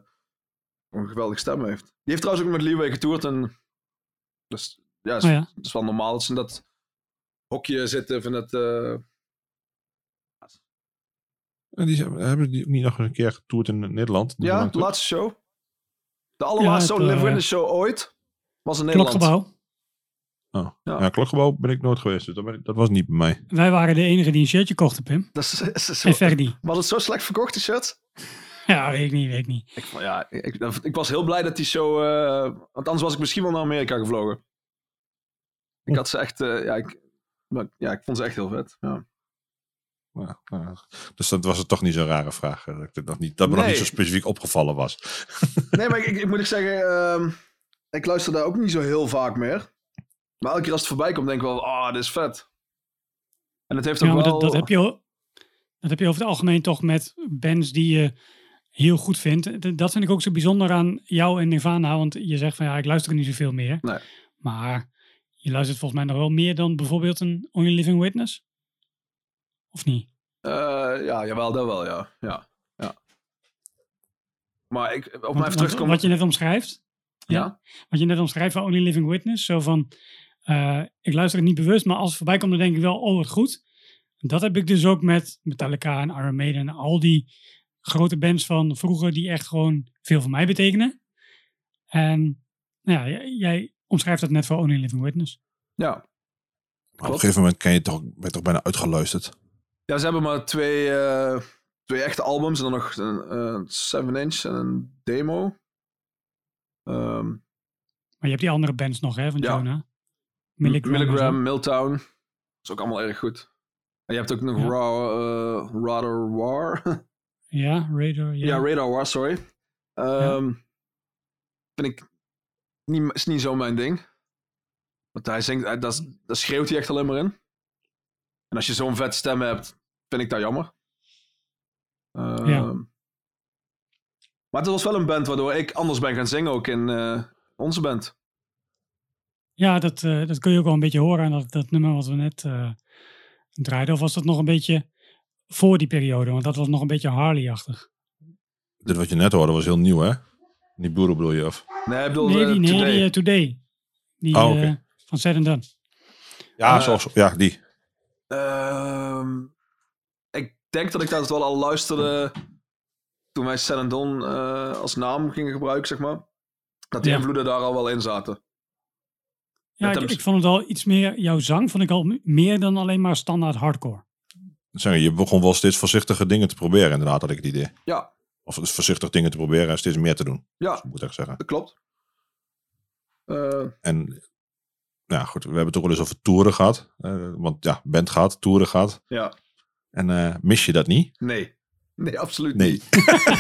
een geweldige stem heeft. Die heeft trouwens ook met Leeway getoerd en dus, ja, is, Oh ja. is wel normaal dat ze dat hokje zitten van het... eh, En die hebben die ook niet nog een keer getoerd in Nederland. Ja, de laatste show. De allerlaatste Ja, Living eh, show ooit was in Nederland. Klokgebouw. Oh. Ja. Ja. Klokgebouw ben ik nooit geweest. Dus dat, ik- dat was niet bij mij. Wij waren de enige die een shirtje kochten, Pim. Dat is, is, is zo- En was het zo slecht verkocht, die shirt? [LAUGHS] Ja, weet ik niet, weet ik niet. Ik, ja, ik, ik was heel blij dat die show... eh, want anders was ik misschien wel naar Amerika gevlogen. Ik had ze echt... ja, ik, maar, ja, ik vond ze echt heel vet. Ja. Dus dat was het toch niet zo'n rare vraag. eh, Dat, ik nog niet, dat me nog niet zo specifiek opgevallen was. [LAUGHS] Nee, maar ik, ik, ik moet ik zeggen, ehm, ik luister daar ook niet zo heel vaak meer. Maar elke keer als het voorbij komt, denk ik wel, ah, dit is vet. En het heeft ook Ja, wel... dat, dat, heb je, dat heb je over het algemeen toch met bands die je heel goed vindt. Dat vind ik ook zo bijzonder aan jou en Nirvana. Want je zegt van ja, ik luister er niet zoveel meer. Nee. Maar je luistert volgens mij nog wel meer dan bijvoorbeeld een Only Living Witness. Of niet? Eh, ja, jawel, dat wel, ja. ja, ja. Maar ik, op mij Want- wat je net omschrijft. Ja. Wat je net omschrijft van Only Living Witness. Zo van, eh, ik luister het niet bewust, maar als het voorbij komt, dan denk ik wel, oh wat goed. Dat heb ik dus ook met Metallica en Iron Maiden en al die grote bands van vroeger die echt gewoon veel voor mij betekenen. En nou ja, jij omschrijft dat net voor Only Living Witness. Ja. Maar op een gegeven moment ken je toch, ben je toch bijna uitgeluisterd. ja, ze hebben maar twee, eh, twee echte albums en dan nog een 7 inch en een demo. Ehm, Maar je hebt die andere bands nog, hè, van Ja. Jonah. Milligram. Milligram, Milltown. Dat is ook allemaal erg goed. En je hebt ook nog Ja. Ra- eh, Radar War. [LAUGHS] Ja, Radar. Ja. Ja, Radar War, sorry. Ehm, Vind ik niet, is niet zo mijn ding. Want hij zingt, hij, dat, is- dat schreeuwt hij echt alleen maar in. En als je zo'n vet stem hebt, vind ik dat jammer. Ehm, Ja. Maar het was wel een band waardoor ik anders ben gaan zingen ook in eh, onze band. Ja, dat, eh, dat kun je ook wel een beetje horen aan dat, dat nummer wat we net eh, draaiden. Of was dat nog een beetje voor die periode? Want dat was nog een beetje Harley-achtig. Dit wat je net hoorde was heel nieuw, hè? Die boeren bedoel je, of? Nee, ik bedoel, Nee, eh, die, nee, Today. die eh, Today. Die Oh, oké. eh, van and Done. Ja, zoals, ja, die. Ehm, ik denk dat ik dat wel al luisterde toen wij eh als naam gingen gebruiken, zeg maar. Dat die Ja. invloeden daar al wel in zaten. Ja, ik, ik vond het al iets meer, jouw zang vond ik al meer dan alleen maar standaard hardcore. Zeg je, je begon wel steeds voorzichtige dingen te proberen, inderdaad, had ik het idee. Ja, Of dus voorzichtig dingen te proberen en steeds meer te doen, ja, moet ik zeggen. dat klopt. En nou ja, goed, we hebben het ook wel eens over toeren gehad. eh, want ja, band gaat, toeren gaat. ja, En eh, mis je dat niet? nee. Nee, absoluut Nee. niet.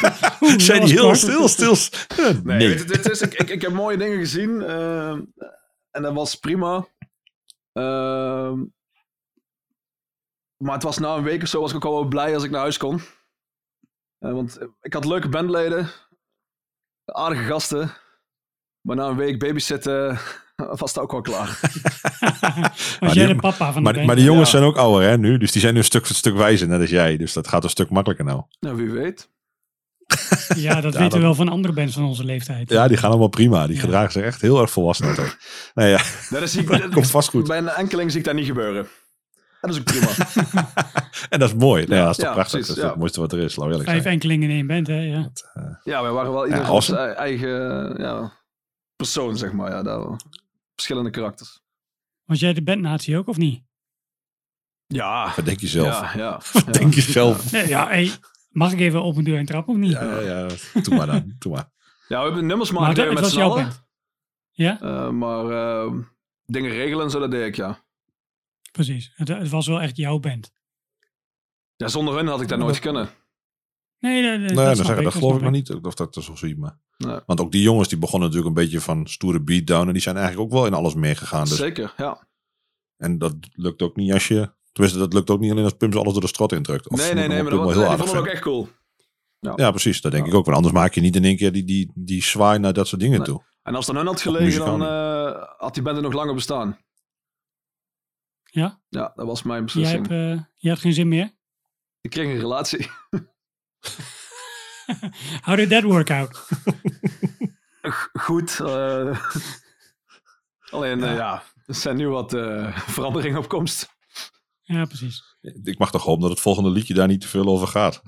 [LAUGHS] Zijn die heel stil, stil? [LAUGHS] Nee, Nee. weet je, dit is, ik, ik, ik heb mooie dingen gezien. eh, en dat was prima. Ehm, maar het was na een week of zo was ik ook al wel blij als ik naar huis kon. Eh, want ik had leuke bandleden. Aardige gasten. Maar na een week babysitten [LAUGHS] was het ook wel klaar. [LAUGHS] Was Maar jij die- de papa van de Maar, band? maar die jongens Ja. zijn ook ouder, hè, nu. Dus die zijn nu een stuk, een stuk wijzer, net als jij. Dus dat gaat een stuk makkelijker nou. nou, wie weet. [LAUGHS] Ja, dat Ja, weten dat- we wel van andere bands van onze leeftijd. Ja, die gaan allemaal prima. Die Ja. gedragen zich echt heel erg volwassen. Nee, ja, Dat is, dat komt vast goed. bij een enkeling zie ik dat niet gebeuren. En dat is ook prima. [LAUGHS] En dat is mooi. Nee, ja, dat is toch Ja, prachtig. precies, dat is ja. het mooiste wat er is, laat eerlijk Vijf zijn. enkelingen in één band, hè? Ja. Ja, wij waren wel ieder awesome. eigen ja, persoon, zeg maar. Ja, dat, verschillende karakters. Was jij de bandnatie ook, of niet? Ja, Wat denk je zelf? ja, ja. [LAUGHS] Wat denk je zelf? Ja, hey, mag ik even open deur en trap of niet? Ja, ja. Doe maar dan. Doe maar. Ja, we hebben nummers maar maken dat, met z'n allen. Ja, Eh, maar eh, dingen regelen, zo dat deed ik, ja. Precies. Het, het was wel echt jouw band. Ja, zonder hun had ik dat nooit kunnen. Nee, nee, nee, Nee, dat, dan zeggen, ik, dat geloof ik nog niet. Of dat is of zoiets. Maar. Nee. Want ook die jongens die begonnen natuurlijk een beetje van stoere beatdown. En die zijn eigenlijk ook wel in alles meegegaan. Dus. Zeker, ja. En dat lukt ook niet als je... Tenminste, dat lukt ook niet alleen als Pimps alles door de strot indrukt. Of nee, nee, nee, maar dat, wel was- heel nee, die aardig vonden we ook echt cool. Ja, precies. Dat denk Ja. ik ook. Want anders maak je niet in één keer die, die, die zwaai naar dat soort dingen Nee. toe. En als het aan hun had gelegen, dan eh, had die band er nog langer bestaan. Ja? Ja, dat was mijn Jij, beslissing. hebt, eh, jij had geen zin meer? Ik kreeg een relatie. [LAUGHS] How did that work out? [LAUGHS] Goed. eh, alleen, ja. ja, er zijn nu wat eh, veranderingen op komst. Ja, precies. Ik mag toch hopen dat het volgende liedje daar niet te veel over gaat. [LAUGHS]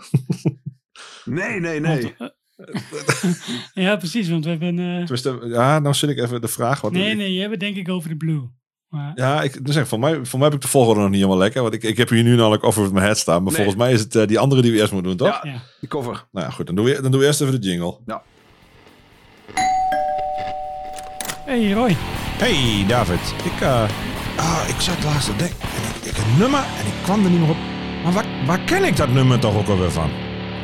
Nee, nee, nee. Want, eh, ja, precies, want we hebben... eh, Tenminste, ja, nou zit ik even de vraag. Wat nee, nee, je hebt het denk ik over de Blue. Maar, Ja, ik, dus zeg, voor, mij, voor mij heb ik de volgorde nog niet helemaal lekker. Want ik, ik heb hier nu namelijk over mijn head staan. Maar Nee. volgens mij is het eh, die andere die we eerst moeten doen, toch? Ja. ja. Die cover. Nou ja, goed. Dan doen, we, dan doen we eerst even de jingle. Hey Roy. Hey David, ik, eh, ah, ik zat laatst te denken. En ik, ik een nummer en ik kwam er niet meer op. Maar waar, waar ken ik dat nummer toch ook alweer van?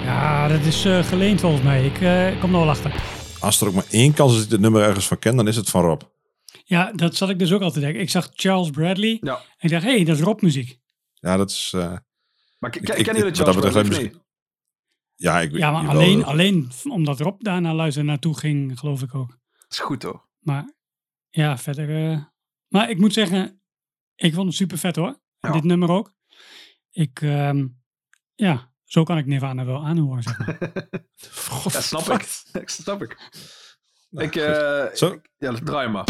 Ja, dat is eh, geleend volgens mij. Ik eh, kom er wel achter. Als er ook maar één kans is dat ik het nummer ergens van ken, dan is het van Rob. Ja, dat zat ik dus ook altijd te denken. Ik zag Charles Bradley. Ja. En ik dacht, hé, hey, dat is rockmuziek. Ja, dat is... eh, Maar Ik- ken ik- jullie dat Charles betreft Bradley ja, ik Ja, maar alleen, alleen omdat Rob daarna luisteren naartoe ging, geloof ik ook. Dat is goed hoor. Maar ja, verder. eh, maar ik moet zeggen, ik vond het super vet hoor. Ja. Dit nummer ook. Ik, ehm, ja, zo kan ik Nirvana wel aanhoren. Zeg maar. [LAUGHS] [LAUGHS] God, Ja, snap fuck. ik. [LAUGHS] Dat snap ik. Ik, eh, Zo. ja, draai maar.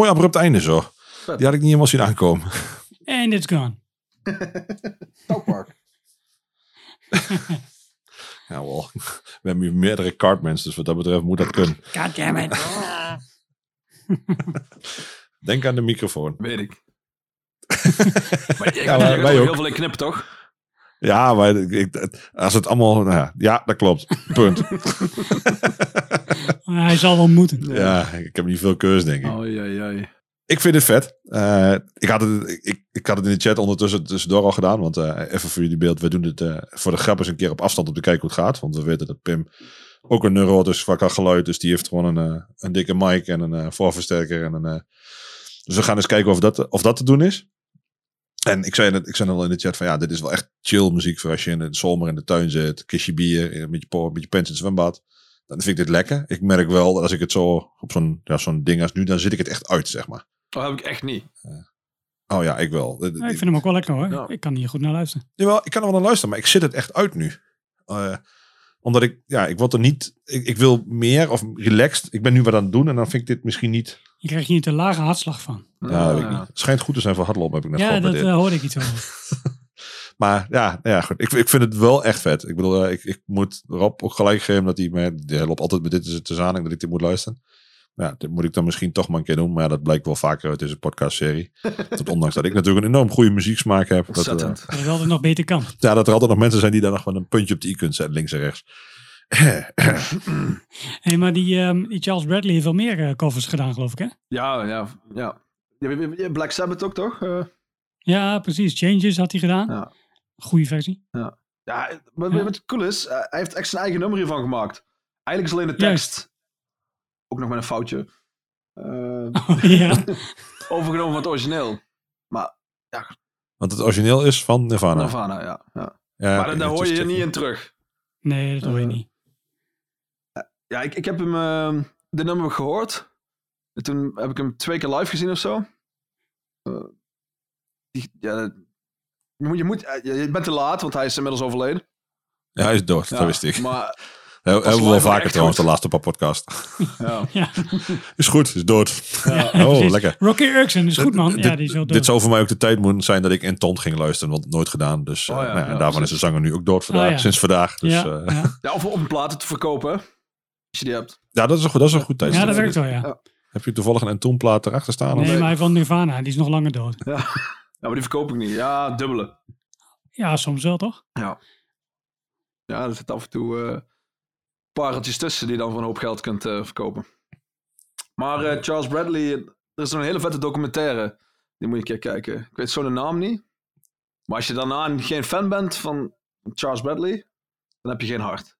Mooi abrupt einde zo. Die had ik niet helemaal zien aankomen. En it's gone. [LAUGHS] [LAUGHS] Ja, wel. We hebben hier meerdere cartmans, dus wat dat betreft moet dat kunnen. God damn it. [LAUGHS] Denk aan de microfoon. Weet ik. maar je Ja, wij- heel veel in knippen, toch? Ja, maar ik, als het allemaal... Nou ja, ja, dat klopt. Punt. [LAUGHS] Hij zal wel moeten. ja, ik heb niet veel keus, denk ik. Oei, oei, oei. Ik vind het vet. Eh, ik, had het, ik, ik had het in de chat ondertussen tussendoor al gedaan. Want eh, even voor jullie beeld. We doen het eh, voor de grap eens een keer op afstand om te kijken hoe het gaat. Want we weten dat Pim ook een neuro is qua geluid. Dus die heeft gewoon een, eh, een dikke mic en een eh, voorversterker. En een, eh, dus we gaan eens kijken of dat, of dat te doen is. En ik zei, net, ik zei al in de chat van ja, dit is wel echt chill muziek voor als je in de zomer in de tuin zit. Kistje bier, eh, met je, po- met je pens in het zwembad. Dan vind ik dit lekker. Ik merk wel dat als ik het zo op zo'n ja, zo'n ding als nu, dan zit ik het echt uit, zeg maar. Dat heb ik echt niet. Oh ja, ik wel. Ja, ik vind hem ook wel lekker hoor. Ja. Ik kan hier goed naar luisteren. Jawel, ik kan er wel naar luisteren, maar ik zit het echt uit nu. Eh, omdat ik, ja, ik word er niet, ik, ik wil meer of relaxed. Ik ben nu wat aan het doen en dan vind ik dit misschien niet. Je krijgt hier niet een lage hartslag van. Ja, weet ik niet. Het schijnt goed te zijn voor hardlopen, heb ik net Ja, gehoord dat bij dit. eh, hoorde ik iets over. [LAUGHS] Maar ja, ja goed. Ik, ik vind het wel echt vet. Ik bedoel, eh, ik, ik moet Rob ook gelijk geven dat hij mij, die loopt altijd met dit is het te zaning dat ik dit moet luisteren. Ja, dit moet ik dan misschien toch maar een keer doen. Maar ja, dat blijkt wel vaker uit deze podcastserie. [LAUGHS] Dat ondanks dat ik natuurlijk een enorm goede muzieksmaak heb. Dat, eh, Ontzettend. Dat het altijd nog beter kan. ja, dat er altijd nog mensen zijn die daar nog wel een puntje op de i kunnen zetten, links en rechts. Hey, maar die, ehm, die Charles Bradley heeft wel meer eh, covers gedaan, geloof ik, hè? Ja, ja, ja. je- je- Black Sabbath ook, toch? Eh, Ja, precies. Changes had hij gedaan. Ja. Goeie versie. ja, wat, Ja. wat cool is, eh, hij heeft echt zijn eigen nummer hiervan gemaakt. Eigenlijk is alleen de Juist. tekst, ook nog met een foutje, [LAUGHS] Oh, ja. [LAUGHS] overgenomen van het origineel. Maar Want het origineel is van Nirvana. Nirvana, ja. ja. Ja, maar daar hoor je tricky. niet in terug. Nee, dat hoor je niet. Ja, ik, ik heb hem, eh, de nummer gehoord. En toen heb ik hem twee keer live gezien of zo. Eh, die, ja, je, moet, je, moet, eh, je bent te laat, want hij is inmiddels overleden. Ja, hij is dood, Ja, dat wist ik. Maar He- Hebben we wel vaker trouwens, de laatste paar podcast. ja, [LAUGHS] Ja, [LAUGHS] Is goed, is dood. ja, oh, precies. lekker. Rocky Erickson is goed, man. Dit- Ja, die is wel dood. Dit zou voor mij ook de tijd moeten zijn dat ik in Tont ging luisteren, want nooit gedaan. Dus eh, Oh ja, nou ja, ja, en daarvan precies. is de zanger nu ook dood vandaag, Oh ja. sinds vandaag. Dus ja, ja, ja. ja, of om platen te verkopen, je die hebt. ja dat, is een, goed- dat is een goed tijd. ja, dat werkt wel, ja. Ja. Heb je toevallig een Entomblaad erachter staan? Nee, maar hij van Nirvana, die is nog langer dood. Ja. [LAUGHS] ja, maar die verkoop ik niet. Ja, dubbele. Ja, soms wel, toch? Ja, er zit af en toe eh pareltjes tussen die je dan voor een hoop geld kunt eh, verkopen. Maar eh, Charles Bradley, er is een hele vette documentaire. Die moet je een keer kijken. Ik weet zo de naam niet. Maar als je daarna geen fan bent van Charles Bradley, dan heb je geen hart.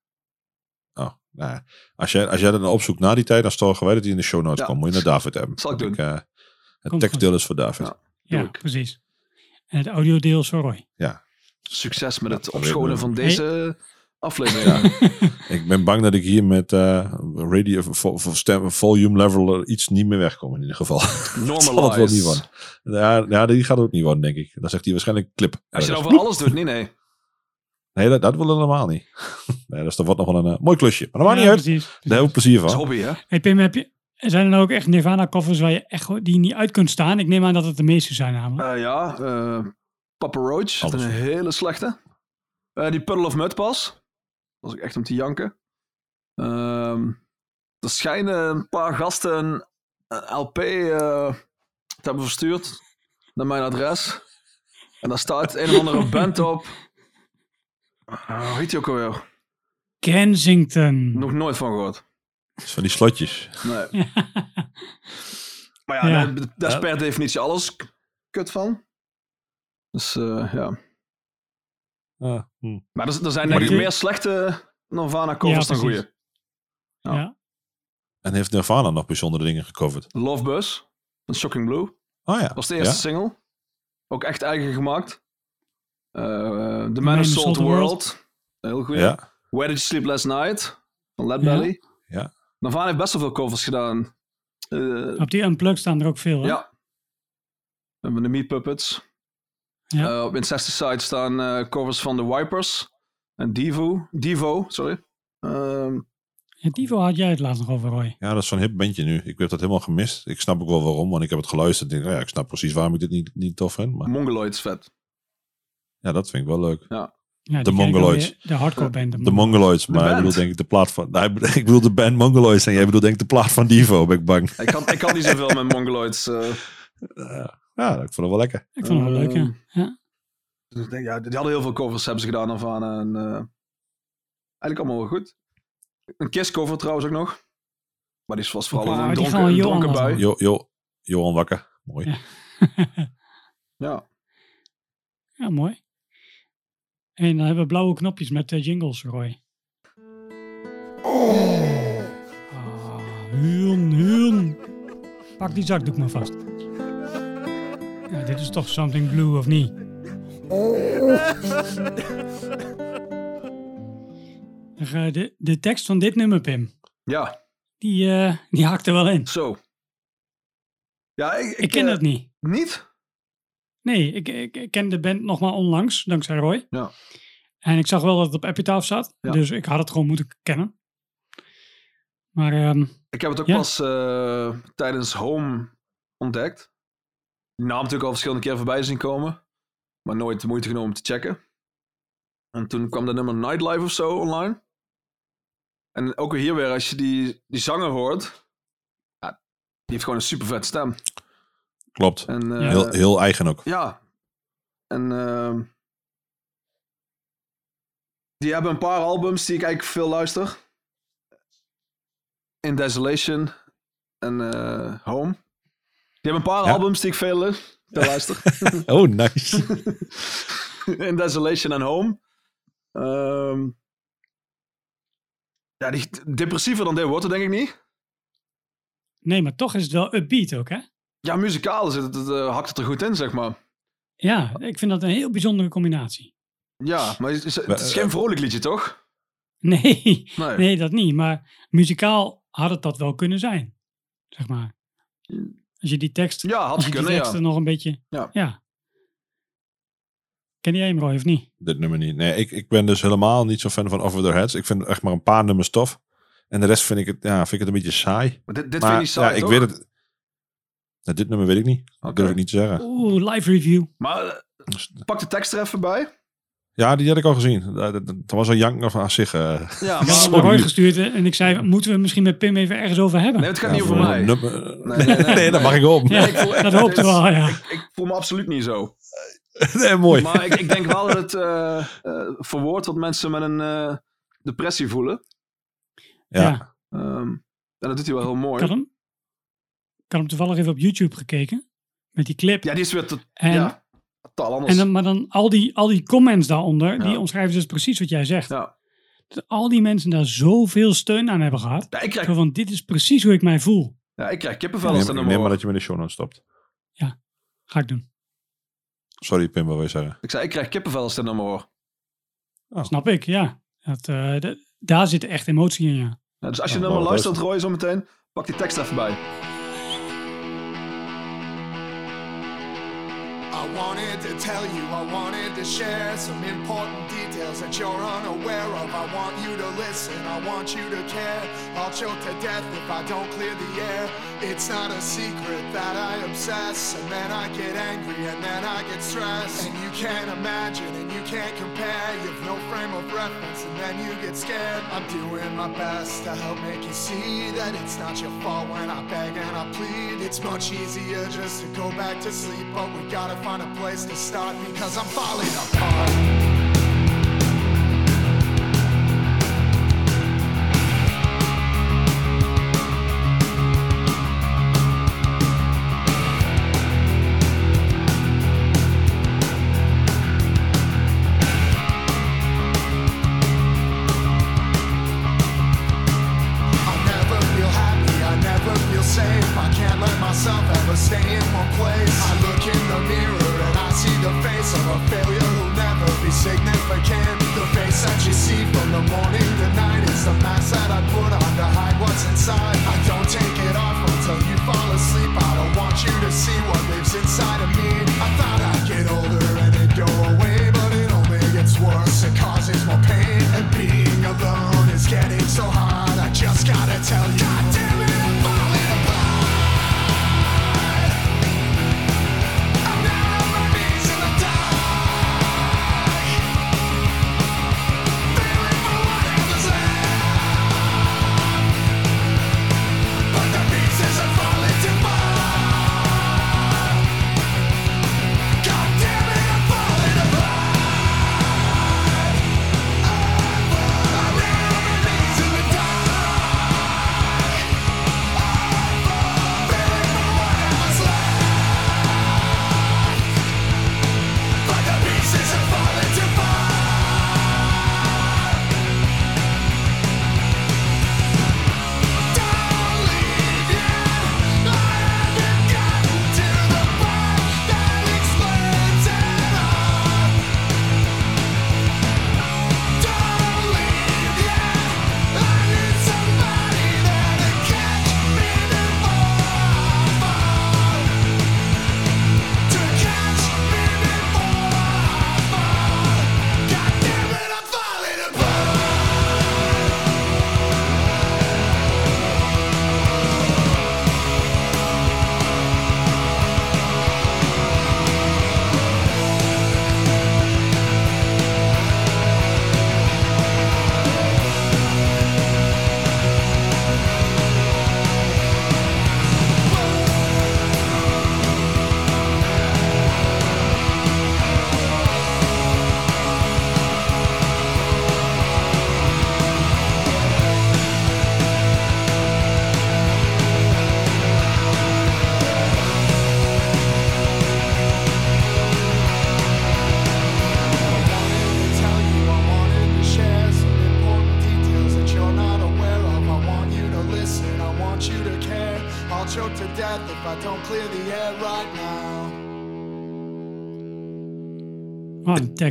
Nou ja. als, jij, als jij dat dan opzoekt na die tijd, dan storgen wij dat die in de show notes Ja. komt. Moet je naar David hebben. Zal ik doen. eh, het tekstdeel is voor David. Ja. Ja, precies. En het audiodeel is voor Roy. Succes met het dat opschonen van deze aflevering. Ik ben bang dat ik hier met eh radio, vo- vo- stem, volume level iets niet meer wegkom in ieder geval. [LAUGHS] Zal het wel niet worden. Ja, ja, die gaat ook niet worden, denk ik. Dan zegt hij waarschijnlijk clip. Als je ergens. nou alles doet, niet nee. Nee, dat, dat willen we helemaal niet. [LAUGHS] nee, dus dat wordt nog wel een eh, mooi klusje. Maar dat maakt Ja, niet uit. precies. Daar hebben we plezier Dat is van. hobby, hè? Hey Pim, heb je, zijn er nou ook echt Nirvana covers waar je echt die niet uit kunt staan? Ik neem aan dat het de meeste zijn namelijk. Eh, ja, eh Papa Roach. Dat is een hele slechte. Eh, die Puddle of Mud pas. Dat was ook echt om te janken. Ehm, er schijnen een paar gasten een, een LP eh, te hebben verstuurd naar mijn adres. En daar staat een of andere band op. Eh, hoe heet ook alweer? Kensington. Nog nooit van gehoord. Dat is van die slotjes. Nee. [LAUGHS] Maar ja, Ja. daar- daar is per definitie alles kut van. Dus eh, ja. Ah, hm. Maar er, er zijn denk ik meer slechte Nirvana covers Ja, dan goede. ja. Ja. En heeft Nirvana nog bijzondere dingen gecoverd? Love Bus van Shocking Blue. Oh ja. was de eerste Ja? single. Ook echt eigen gemaakt. Eh, The Man Who Sold the World. Heel goed. Ja. Where Did You Sleep Last Night? Van Led Ja. Belly. Ja. Nirvana heeft best wel veel covers gedaan. Eh, Op die Unplugged staan er ook veel, hè? ja. We hebben de Meat Puppets. Ja. Eh, op Incesticide staan eh, covers van The Wipers. En Devo. Devo, sorry. Ehm, En Divo had jij het laatst nog over, Roy. ja, dat is zo'n hip bandje nu. Ik heb dat helemaal gemist. Ik snap ook wel waarom, want ik heb het geluisterd. Denk, oh ja, ik snap precies waarom ik dit niet, niet tof vind. Maar Mongoloid is vet. Ja, dat vind ik wel leuk. Ja, De Mongoloids. De hardcore band. De Mongoloids, maar ik bedoel denk ik de plaat van... Nee, [LAUGHS] ik bedoel de band Mongoloids en jij bedoelt denk ik de plaat van Divo, ben ik bang. Ik kan, ik kan niet zoveel met Mongoloids. eh. Ja, ik vond het wel lekker. Ik vond het wel leuk, ja. Ehm, ja. Dus ik denk, ja, die hadden heel veel covers hebben ze gedaan daarvan. En, eh, eigenlijk allemaal wel goed. Een Kiss cover trouwens ook nog. Maar die was vooral een die gaan dronken, een wel bui. Jo, jo, Johan Wakker, mooi. Ja. Ja. [LAUGHS] ja, mooi. En dan hebben we blauwe knopjes met eh, jingles, Roy. Ah, Huun, huun. Pak die zakdoek maar vast. Ja, dit is toch something blue, of niet? Eh, De, de tekst van dit nummer, Pim, ja, die, eh, die haakt er wel in. zo. Ja, ik, Ik ken dat niet. Niet? Nee, ik, ik, ken de band nog maar onlangs, dankzij Roy. Ja. En ik zag wel dat het op Epitaph zat, Ja. dus ik had het gewoon moeten kennen. Maar ehm, Ik heb het ook Ja. pas eh, tijdens Home ontdekt. Die naam natuurlijk al verschillende keer voorbij zien komen. Maar nooit de moeite genomen om te checken. En toen kwam de nummer Nightlife of zo online. En ook hier weer, als je die, die zanger hoort. Ja, die heeft gewoon een super vet stem. Klopt. En, eh. Heel, heel eigen ook. Ja. En ehm, die hebben een paar albums die ik eigenlijk veel luister. In Desolation en eh, Home. Je hebt een paar Ja. albums die ik veel, veel luister. [LAUGHS] Oh, nice. [LAUGHS] In Desolation and Home. Ehm, ja, die, depressiever dan dit wordt het denk ik niet. Nee, maar toch is het wel upbeat ook, hè? Ja, muzikaal zit het, het, eh, hakt het er goed in, zeg maar. Ja, ik vind dat een heel bijzondere combinatie. Ja, maar het is, het is geen vrolijk liedje, toch? Nee, Nee. nee, dat niet. Maar muzikaal had het dat wel kunnen zijn. Zeg maar. Als je die tekst, Ja, had als je die kunnen, teksten ja. nog een beetje... Ja. ja. Ken jij hem, Roy, of niet? Dit nummer niet. Nee, ik, ik ben dus helemaal niet zo fan van Over Their Heads. Ik vind echt maar een paar nummers tof. En de rest vind ik het, ja, vind ik het een beetje saai. Maar dit, dit maar vind je saai, ja, ik weet het. Nou, dit nummer weet ik niet. Dat durf ik niet te zeggen. Oeh, live review. Maar eh, pak de tekst er even bij. Ja, die had ik al gezien. Dat, dat, dat was al jank aan zich. eh. Ja, [LAUGHS] Ik had maar... hem Sorry. naar Roy gestuurd en ik zei, moeten we het misschien met Pim even ergens over hebben? Nee, het gaat Ja, niet over voor mij. [LAUGHS] Nee, nee, nee, nee, dat mag ik op. Ja, ik voel- dat hoopte wel, ja. Ik, ik voel me absoluut niet zo. [LAUGHS] Nee, mooi. Maar ik, ik denk wel dat het eh eh, verwoordt wat mensen met een eh, depressie voelen. Ja. Ja. Ehm, en dat doet hij wel heel mooi. Had hem, ik had hem toevallig even op YouTube gekeken. Met die clip. Ja, die is weer te, En- ja, totaal anders. En dan, maar dan al die, al die comments daaronder, Ja. die omschrijven dus precies wat jij zegt. ja. Dat al die mensen daar zoveel steun aan hebben gehad. Ja, ik, krijg, Zo van, dit is precies hoe ik mij voel. ja, ik krijg kippenvel als Neem, dat neem nummer maar hoor. dat je me in de show notes stopt. Ga ik doen. Sorry, Pim, wat wil je zeggen? Ik zei, ik krijg kippenvel als dat nummer hoor. Oh. Snap ik, ja. Dat, eh, de- daar zit echt emotie in, ja. Ja, dus als je Ja, nummer luistert, Roy, zo meteen, pak die tekst even bij. Wanted to tell you, I wanted to share some important details that you're unaware of. I want you to listen, I want you to care. I'll choke to death if I don't clear the air. It's not a secret that I obsess, and then I get angry, and then I get stressed. And you can't imagine, and you can't compare. You've no frame of reference, and then you get scared. I'm doing my best to help make you see that it's not your fault when I beg and I plead. It's much easier just to go back to sleep, but we gotta find a place to start because I'm falling apart.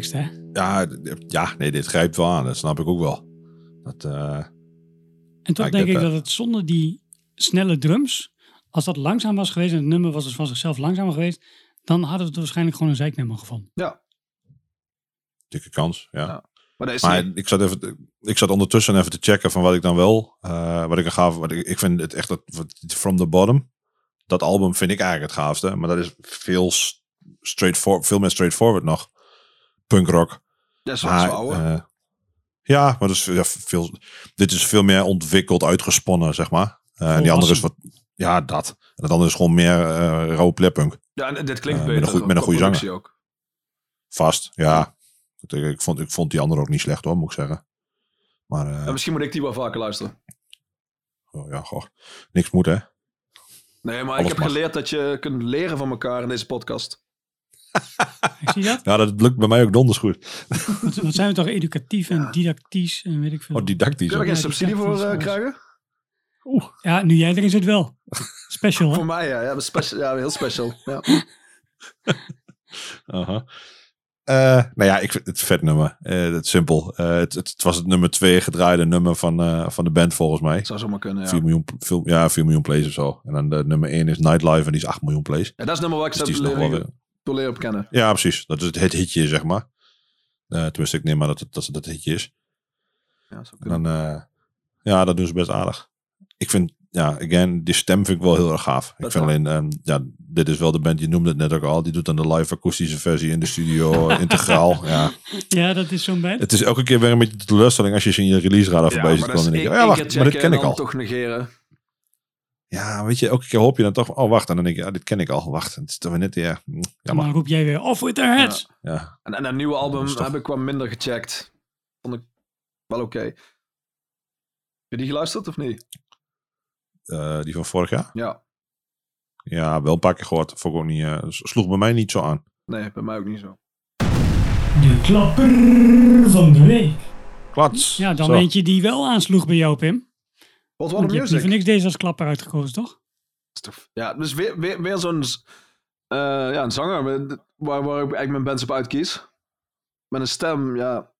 Hè? Ja, ja, nee, dit grijpt wel aan. Dat snap ik ook wel. Dat, eh, En toch ik denk ik eh, dat het zonder die snelle drums, als dat langzaam was geweest en het nummer was dus van zichzelf langzamer geweest, dan hadden we het waarschijnlijk gewoon een zeiknummer gevonden. Ja, dikke kans, ja. Ja. maar dat is Maar niet. ik zat, even, ik zat ondertussen even te checken van wat ik dan wel, eh, wat ik er gaaf, wat ik, ik vind het echt dat From the Bottom, dat album vind ik eigenlijk het gaafste, maar dat is veel s- straightforward, veel meer straightforward nog, punkrock. Dat is wel eh, ja, maar dat is ja, veel, dit is veel meer ontwikkeld, uitgesponnen, zeg maar. Eh, en die andere is wat, ja, dat. En dat andere is gewoon meer eh rauwe pleppunk. ja, en dit klinkt eh, met beter. een goeie- met een goede productie ook. Vast, ja. Ik, ik, vond, ik vond die andere ook niet slecht hoor, moet ik zeggen. Maar eh, Ja, misschien moet ik die wel vaker luisteren. oh, ja, goh, niks moet hè. Nee, maar Alles ik heb mag. geleerd dat je kunt leren van elkaar in deze podcast. [LAUGHS] Zie dat. Ja, dat lukt bij mij ook donders goed. Wat, wat zijn we toch educatief en didactisch en weet ik veel. Oh, didactisch. Kun je er geen subsidie voor eh, krijgen? Ja, nu jij erin zit wel. Special, hè? Voor mij, ja. Ja, special, ja heel special. Ja. [LAUGHS] Aha. Eh, nou ja, ik vind het een vet nummer. Eh, het is simpel. Eh, het, het, het was het nummer twee gedraaide nummer van, eh, van de band volgens mij. Zou zomaar kunnen, ja. 4 miljoen, veel, ja, 4 miljoen plays of zo. En dan de nummer 1 is Nightlife en die is 8 miljoen plays. ja. Dat is het nummer waar ik Dus die leren op kennen. Ja, precies. Dat is het, het hitje, zeg maar. Eh tenminste, ik neem aan dat het, dat het het hitje is. Ja, kunnen. dan, eh, ja, dat doen ze best aardig. Ik vind, ja, again, die stem vind ik wel heel erg gaaf. Ik Dat vind alleen, ehm, ja, dit is wel de band, je noemde het net ook al. Die doet dan de live akoestische versie in de studio, [LAUGHS] integraal. Ja. Ja, dat is zo'n band. Het is elke keer weer een beetje de teleurstelling als je ze in je release radar voorbij ziet maar dat komen. denk je, oh, ja, wacht, maar dit ken en ik al. toch negeren. Ja, weet je, elke keer hoop je dan toch oh, wacht. En dan denk je, ja, dit ken ik al. Wacht, het is toch weer net, ja, hm, en jammer. dan roep jij weer off with their heads. Ja, En, en een nieuwe album Dat is toch- heb ik wat minder gecheckt. Vond ik wel oké. Heb je die geluisterd of niet? Eh, die van vorig jaar. Ja. Ja, wel een paar keer gehoord. Vond ik ook niet, eh, sloeg bij mij niet zo aan. Nee, bij mij ook niet zo. De klapper van de week. Klats. Ja, dan Zo. eentje die wel aansloeg bij jou, Pim. Je hebt niet Music? voor niks deze als klapper uitgekozen, toch? Ja, dus weer, weer, weer zo'n eh, ja, een zanger waar, waar ik eigenlijk mijn bands op uitkies. Met een stem, ja.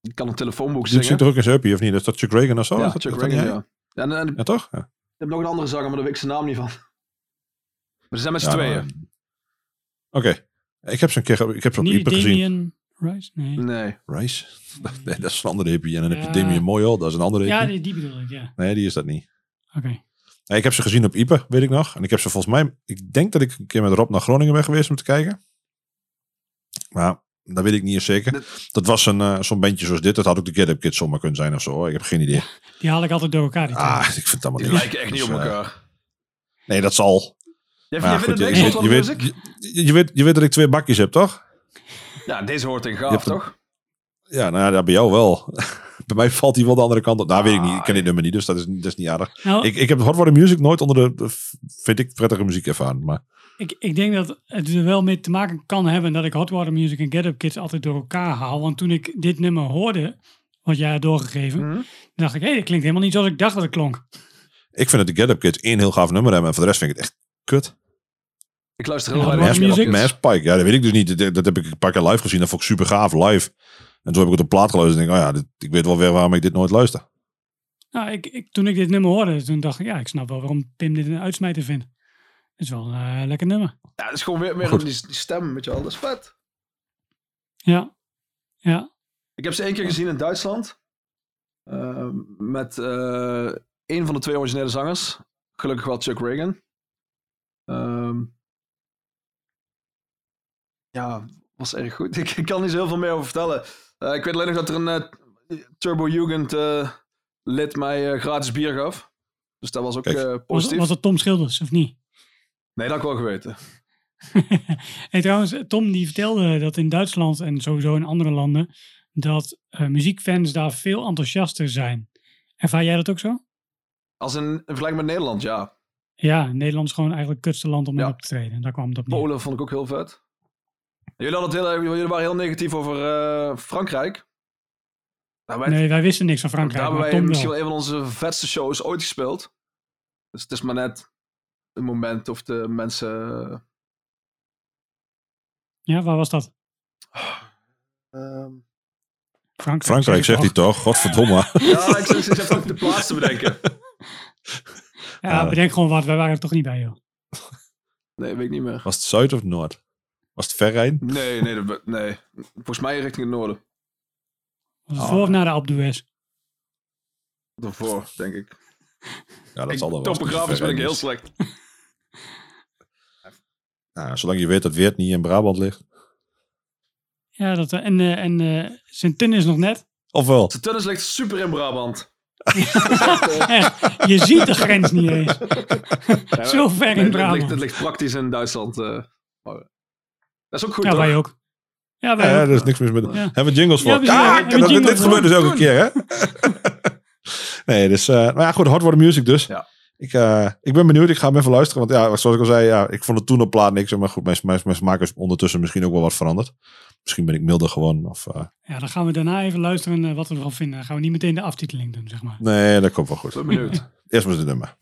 Die kan een telefoonboek zingen. zingt toch ook in zijn uppie, of niet? Is dat Chuck Reagan of zo? ja, Is Chuck dat Reagan, ja. Ja, En, en Ja, ik toch? Ja. heb nog een andere zanger, maar daar weet ik zijn naam niet van. Maar ze zijn met z'n Ja, tweeën. Oké. Ik heb ze een keer ik heb gezien. Damian Rice? Nee. Nee. Rice? [LAUGHS] Nee, dat is een andere hippie. En dan heb je Ja. Damien Moyle, dat is een andere Ja, hippie. die, die bedoel ik, ja. Nee, die is dat niet. Oké. Nee, ik heb ze gezien op Ieper, weet ik nog. En ik heb ze volgens mij... Ik denk dat ik een keer met Rob naar Groningen ben geweest om te kijken. Maar dat weet ik niet eens zeker. Dat was een, eh, zo'n bandje zoals dit. Dat had ook de Get Up Kids zomaar kunnen zijn of zo. Ik heb geen idee. Die haal ik altijd door elkaar. Die Ah, ik vind het allemaal Die niet. lijken echt niet Dus, op eh, elkaar. Nee, dat zal. Ja, weet, je, je weet, je weet dat ik twee bakjes heb, toch? Ja, deze hoort in gaaf, een- toch? Ja, nou ja, bij jou wel. [LAUGHS] bij mij valt hij wel de andere kant op. Nou, weet ik niet. Ik ken Ah, dit nummer niet, dus dat is, dat is niet aardig. Nou, Ik, ik heb Hot Water Music nooit onder de, vind ik, prettige muziek ervaren. Maar Ik, ik denk dat het er wel mee te maken kan hebben dat ik Hot Water Music en Get Up Kids altijd door elkaar haal. Want toen ik dit nummer hoorde, wat jij had doorgegeven, Mhm. dacht ik, hé, dat klinkt helemaal niet zoals ik dacht dat het klonk. ik vind dat de Get Up Kids één heel gaaf nummer hebben. En voor de rest vind ik het echt kut. Ik luister heel weinig? Get Up Kids. Mass Pike, ja, dat weet ik dus niet. Dat, dat heb ik een paar keer live gezien. Dat vond ik super gaaf live. En toen heb ik het op plaat geluisterd. En denk ik, oh ja, dit, ik weet wel weer waarom ik dit nooit luister. Nou, ik, ik, toen ik dit nummer hoorde, toen dacht ik, ja, ik snap wel waarom Pim dit een uitsmijter vindt. Het is wel een eh, lekker nummer. Ja, het is gewoon weer, weer Goed. die, die stem, weet je wel. Dat is vet. Ja, ja. Ik heb ze één keer gezien in Duitsland. Eh, met eh een van de twee originele zangers. Gelukkig wel Chuck Reagan. Ehm, ja, was erg goed. [LAUGHS] Ik, ik kan niet zo heel veel meer over vertellen. Eh, ik weet alleen nog dat er een eh, Turbo Jugend eh, lid mij eh, gratis bier gaf. Dus dat was ook eh, Was, positief. was het Tom Schilders, of niet? Nee, dat had ik wel geweten. [LAUGHS] hey, trouwens, Tom die vertelde dat in Duitsland en sowieso in andere landen, dat eh, muziekfans daar veel enthousiaster zijn. Ervaar jij dat ook zo? Als in, in vergelijking met Nederland, ja. Ja, Nederland is gewoon eigenlijk het kutste land om Ja. in op te treden. Daar kwam het op neer. Polen vond ik ook heel vet. Jullie, hadden het heel, jullie waren heel negatief over eh, Frankrijk. Nou, wij, Nee, wij wisten niks van daar Frankrijk, hebben maar wij misschien wel. een van onze vetste shows ooit gespeeld. Dus het is maar net het moment of de mensen... Ja, waar was dat? ehm, Frankrijk. Frankrijk zeg zegt hij toch? Godverdomme. ja, ik zit ook de plaats te bedenken. Ja, bedenk gewoon wat. Wij waren er toch niet bij, joh. Nee, weet ik niet meer. Was het Zuid of Noord? Was het Verrijn? Nee, nee, dat- nee. Volgens mij richting het noorden. Was het Oh. voor of na de Alpe d'Huez? Daarvoor, denk ik. Ja, dat ik zal dan wel. topografisch ben ik heel slecht. Nou, zolang je weet dat Weert niet in Brabant ligt. Ja, dat, eh, en, eh en eh Sint-Tun is nog net. Ofwel. De tennis ligt super in Brabant. [LAUGHS] Echt, je ziet de grens niet eens. Zo ver Nee, in het, ligt, Brabant. het ligt praktisch in Duitsland. eh. Dat is ook goed, Ja, toch? wij ook. Ja, wij Ja, ook. er is niks mis met. Ja. Hebben we jingles voor? Ja, Ah, dat- dit gebeurt dus elke keer, hè? [LAUGHS] nee, dus. eh maar ja, goed, Hot Water Music dus. Ja. Ik, eh, ik ben benieuwd. Ik ga hem even luisteren. Want ja, zoals ik al zei, ja, ik vond het toen op plaat niks. Maar goed, mijn, mijn, mijn smaak is ondertussen misschien ook wel wat veranderd. Misschien ben ik milder gewoon. Of, eh, Ja, dan gaan we daarna even luisteren wat we ervan vinden. Dan gaan we niet meteen de aftiteling doen, zeg maar. nee, dat komt wel goed. Ik ben benieuwd. Eerst maar de nummer.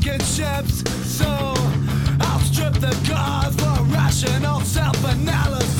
Sinking ships. So I'll strip the cause for rational self-analysis.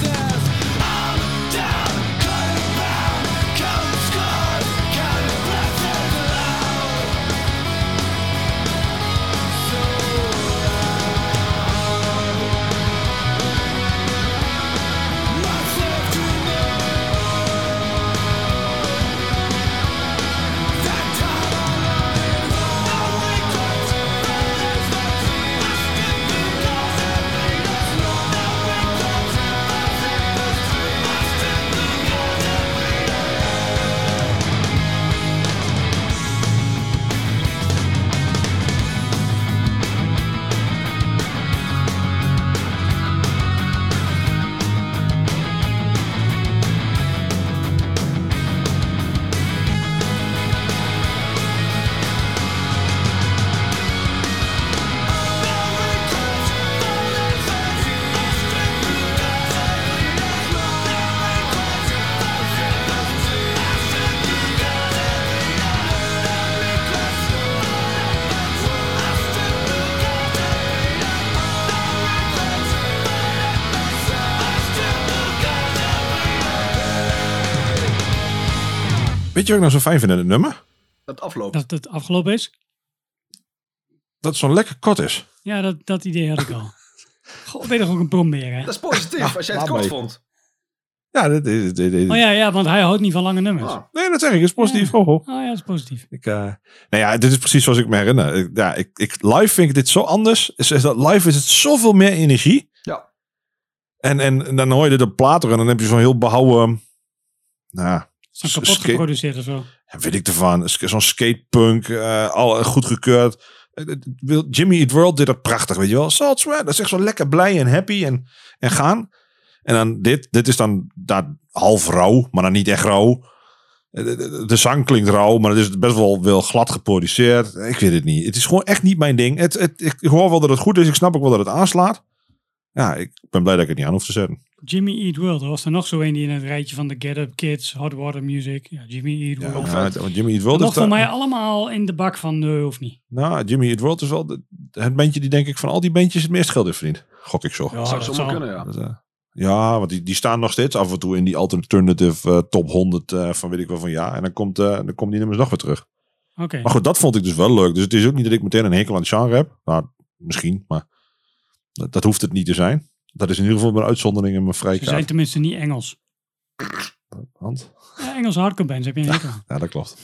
Weet je wat ik nou zo fijn vind in het nummer? Het afloopt. Dat het afgelopen is. Dat het zo'n lekker kort is. Ja, dat, dat idee had ik al. [LAUGHS] Goh, ben je toch ook een brombeer, hè? Dat is positief, als jij het kort mee. vond. Ja, dit, dit, dit, dit- Oh ja, ja, want hij houdt niet van lange nummers. Ah. Nee, dat zeg ik. is positief. Ja. Ho. Oh ja, dat is positief. Ik, eh, nou ja, dit is precies zoals ik me herinner. Ik, ja, ik, ik, live vind ik dit zo anders. Is, is dat, live is het zoveel meer energie. Ja. En, en, en dan hoor je dit op platen en dan heb je zo'n heel behouden... Nou, S- kapot skate- geproduceerd of zo. weet ik ervan. Zo'n skatepunk, eh al goed gekeurd. Eh, het wil- Jimmy Eat World deed dat prachtig, weet je wel. Salt Sweat, dat is echt zo lekker blij en happy en, en gaan. En dan dit, dit is dan daar half rauw, maar dan niet echt rauw. Eh, De, de, de zang klinkt rauw, maar het is best wel, wel glad geproduceerd. Ik weet het niet. Het is gewoon echt niet mijn ding. Het, het, ik hoor wel dat het goed is. Ik snap ook wel dat het aanslaat. Ja, ik ben blij dat ik het niet aan hoef te zetten. Jimmy Eat World. Er was er nog zo een die in het rijtje van de Get Up Kids, Hot Water Music. Ja, Jimmy Eat Ja, World. ja, want Jimmy Eat dat World is lag voor mij allemaal in de bak van nee, hoeft niet. Nou, Jimmy Eat World is wel de- het bandje die denk ik van al die bandjes het meest geld heeft verdiend. Gok ik zo. Ja, Zou dat zomaar zal. kunnen, ja. Dat, eh, Ja, want die, die staan nog steeds af en toe in die alternative eh, top 100 eh, van weet ik wel van ja. En dan komt, eh, dan komen die nummers nog weer terug. Oké. Maar goed, dat vond ik dus wel leuk. Dus het is ook niet dat ik meteen een hekel aan het genre heb. Nou, misschien, maar dat, dat hoeft het niet te zijn. Dat is in ieder geval mijn uitzondering en mijn Ze zijn vrijkaart. tenminste niet Engels. Want, Ja, Engelse hardcore bands heb je hekel aan. ja, dat klopt.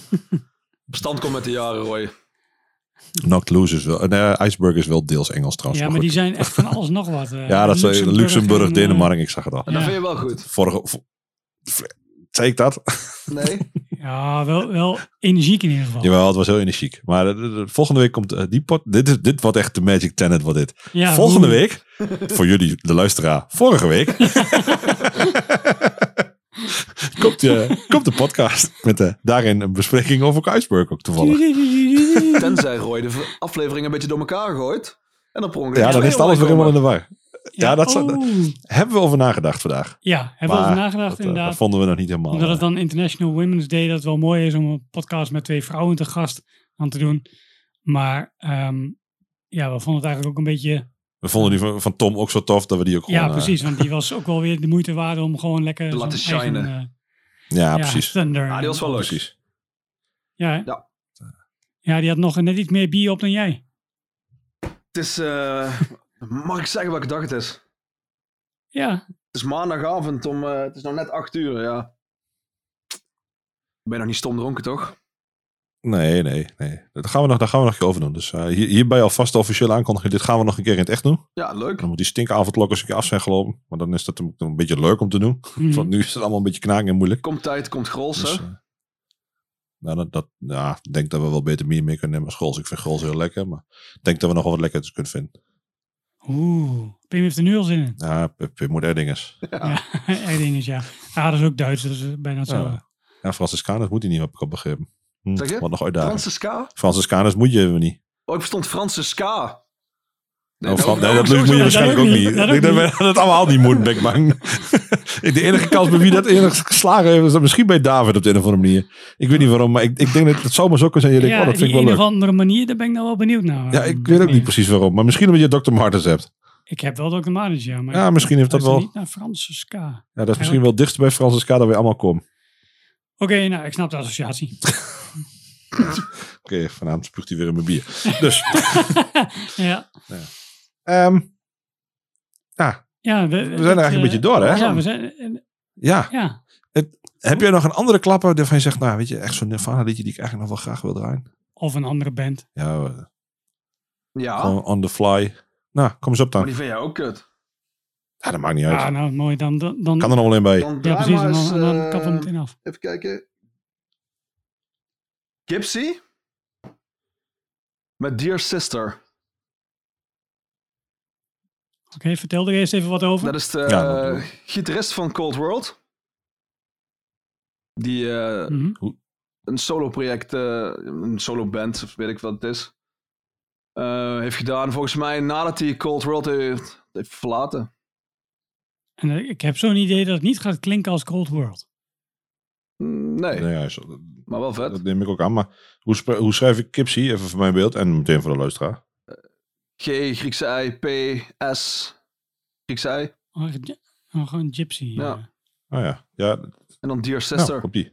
[LAUGHS] Bestand komt met de jaren, Roy. Knocked Loose is wel... Nee, Iceberg is wel deels Engels trouwens. Ja, maar die zijn echt van alles nog wat. eh, [LAUGHS] Ja, dat is Luxemburg, en, eh, Denemarken, ik zag het al. En Ja. dat vind je wel goed. Vorige... vo- Zei ik dat? Nee? [LAUGHS] Ja, wel, wel energiek in ieder geval. Jawel, het was heel energiek. Maar de- de- de- volgende week komt eh, die pot. Dit, is, dit wordt echt de Magic Tenet, wordt dit. Ja, volgende week, voor jullie, de luisteraar, vorige week, [LAUGHS] komt, de, komt de podcast met eh, daarin een bespreking over Iceberg ook toevallig. Tenzij Roy de aflevering een beetje door elkaar gooit. En dan per Ja, dan is het alles weer helemaal in de war. Ja, dat zou- oeh. Hebben we over nagedacht vandaag. Ja, hebben we over nagedacht dat, eh, inderdaad. dat vonden we nog niet helemaal. Omdat het eh, dan International Women's Day, dat het wel mooi is om een podcast met twee vrouwen te gast aan te doen. Maar ehm, ja, we vonden het eigenlijk ook een beetje... we vonden die van, van Tom ook zo tof dat we die ook gewoon... ja, eh, precies. Want die was ook wel weer de moeite waard om gewoon lekker... Te laten eigen, shinen. eh, ja, precies. Thunder. Ah, die was wel leuk. Precies. Ja, hè? Ja. ja, die had nog net iets meer bier op dan jij. Het is... eh, mag ik zeggen welke dag het is? Ja, Het is maandagavond om... eh, het is nou net 8 uur, ja. Ben je nog niet stom dronken, toch? Nee, nee, nee. Dat gaan we nog, daar gaan we nog een keer over doen. Dus eh, hier, hierbij alvast de officiële aankondiging. Dit gaan we nog een keer in het echt doen. Ja, leuk. Dan moet die stinkavondklok eens een keer af zijn gelopen. Maar dan is dat een, een beetje leuk om te doen. Mhm. Want nu is het allemaal een beetje knaken en moeilijk. Komt tijd, komt grols, Dus, eh, nou, dat, dat, ja, ik denk dat we wel beter meer mee kunnen nemen als Grols. Ik vind Grols heel lekker. Maar ik denk dat we nog wel wat lekkertjes kunnen vinden. Oeh, Pim heeft er nu al zin in. Ja, Pim moet er dinges. Ja, echt ding is ja. Ja, [LAUGHS] dat is ook Duits, dat is bijna hetzelfde. Ja. Ja, Franciscanus moet hij niet, heb ik al begrepen. Hm, Zeg je? Wat nog uitdaging. Franse ska? Franciscanus moet je niet. Oh, ik verstond Franse ska. Nee, Oh, nee, dat zo- moet je waarschijnlijk ook niet. Dat Ik denk dat dat allemaal niet ik bang. [LAUGHS] de enige kans bij wie dat enigszins geslagen heeft, is dat misschien bij David op de een of andere manier. Ik weet niet waarom, maar ik, ik denk dat het zomaar zo kan zijn. Je denkt, ja, oh, dat vind ik wel een leuk. of andere manier, daar ben ik nou wel benieuwd naar. Ja, ik weet ook niet precies waarom. Maar misschien omdat je Dr. Martens hebt. Ik heb wel Dr. Martens, ja. Maar Ja, misschien heeft dat wel- niet naar Franse ska. Ja, dat is misschien wel het dichtst bij Francisca dat we allemaal komen. Oké, nou, ik snap de associatie. [LAUGHS] [LAUGHS] Oké, vanavond spuugt hij weer in mijn bier. Dus, ja, ehm, ja, ja we, we zijn er eigenlijk een beetje door, hè? Ja, we zijn... eh, Ja, Ja, heb jij nog een andere klapper waarvan je zegt, nou, weet je, echt zo'n Nirvana liedje die ik eigenlijk nog wel graag wil draaien? of een andere band. Ja, eh, Ja, gewoon on the fly. Nou, kom eens op maar dan. die vind jij ook kut. Ja, dat maakt niet uit. Ja, nou, mooi. Dan, dan, dan, kan er nog wel in bij. Dan ja precies. dan, dan eh, kappen we meteen af. Even kijken. Gypsy. Met Dear Sister. Oké, vertel er eerst even wat over. Dat is de Ja, eh, gitarist van Cold World. Die eh, Mhm. een solo project, eh, een solo band, of weet ik wat het is. eh, heeft gedaan volgens mij nadat hij Cold World heeft, heeft verlaten. En ik heb zo'n idee dat het niet gaat klinken als Cold World. Mm, Nee, Nee, ja, zo- maar wel vet. dat neem ik ook aan. Maar hoe, hoe schrijf ik Kipsy? Even voor mijn beeld en meteen voor de luisteraar. G, Griekse I, P, S, Griekse I. Oh, oh, gewoon Gypsy. Ja. eh. Oh ja, ja, En dan Dear Sister. nou, op die.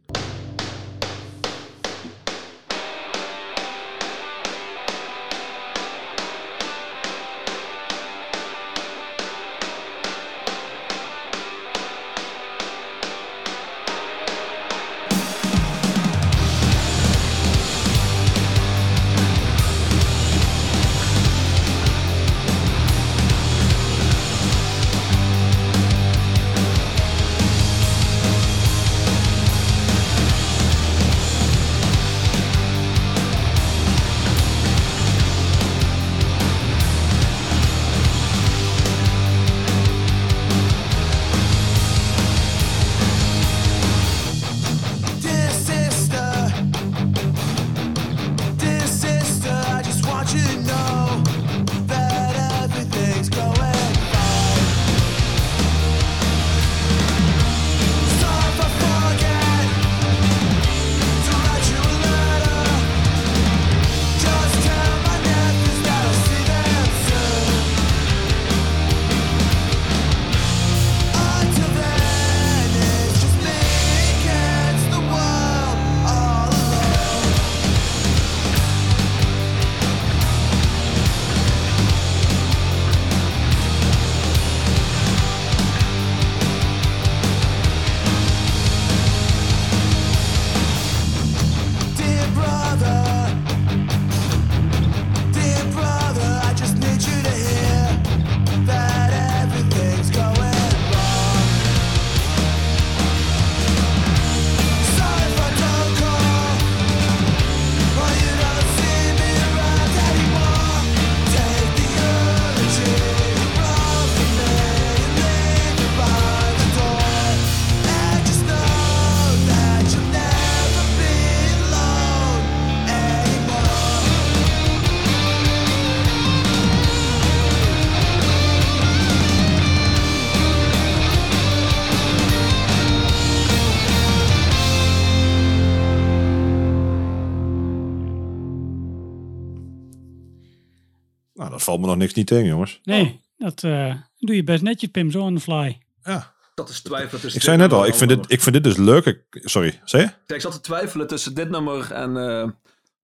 Me nog niks niet tegen, jongens. Nee, dat eh, doe je best netjes, Pim, zo on the fly. Ja. Dat is twijfelen tussen Ik zei net al, ik vind, dit, ik vind dit dus leuk. Ik, sorry, zei je? Ja, Ik zat te twijfelen tussen dit nummer en eh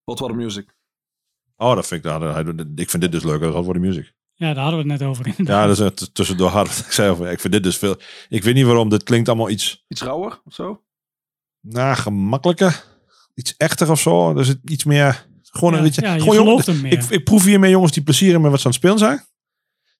Hot Water Music. Oh, dat vind ik, dat- ik vind dit dus leuker dan Hot Water Music. Ja, daar hadden we het net over. inderdaad. Ja, dat is het tussendoor hard. Ik zei over, ik vind dit dus veel. Ik weet niet waarom, dit klinkt allemaal iets, Iets rauwer of zo? nou, gemakkelijker. Iets echter of zo. Dus het iets meer, gewoon een Ja, beetje. ja, je gewoon, jongen, gelooft hem meer. ik, ik proef hiermee jongens die plezier in met wat ze aan het spelen zijn.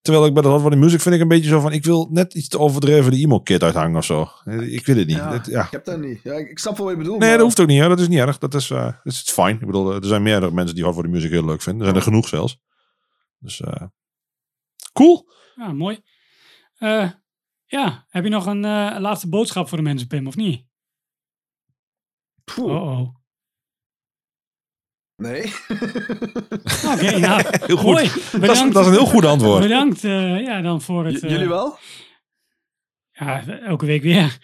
Terwijl ik bij de Hot Water Music vind ik een beetje zo van, ik wil net iets te overdreven de emo-kit uithangen of zo. Ik weet het niet. Ja, Het- ja. Ik heb dat niet. Ja, ik, snap wel wat je bedoelt. Nee, maar- dat hoeft ook niet. Hè. Dat is niet erg. Dat is, eh dat is fijn. Ik bedoel, er zijn meerdere mensen die Hot Water Music heel leuk vinden. Er zijn er genoeg zelfs. Dus, eh cool. Ja, mooi. Eh, ja, heb je nog een eh, laatste boodschap voor de mensen, Pim, of niet? Poeh, Oh, oh. Nee. [LAUGHS] Oké, nou, Heel goed. mooi. Dat is, Bedankt. dat is een heel goed antwoord. Bedankt eh, ja, dan voor het... J- eh, Jullie wel? Ja, elke week weer.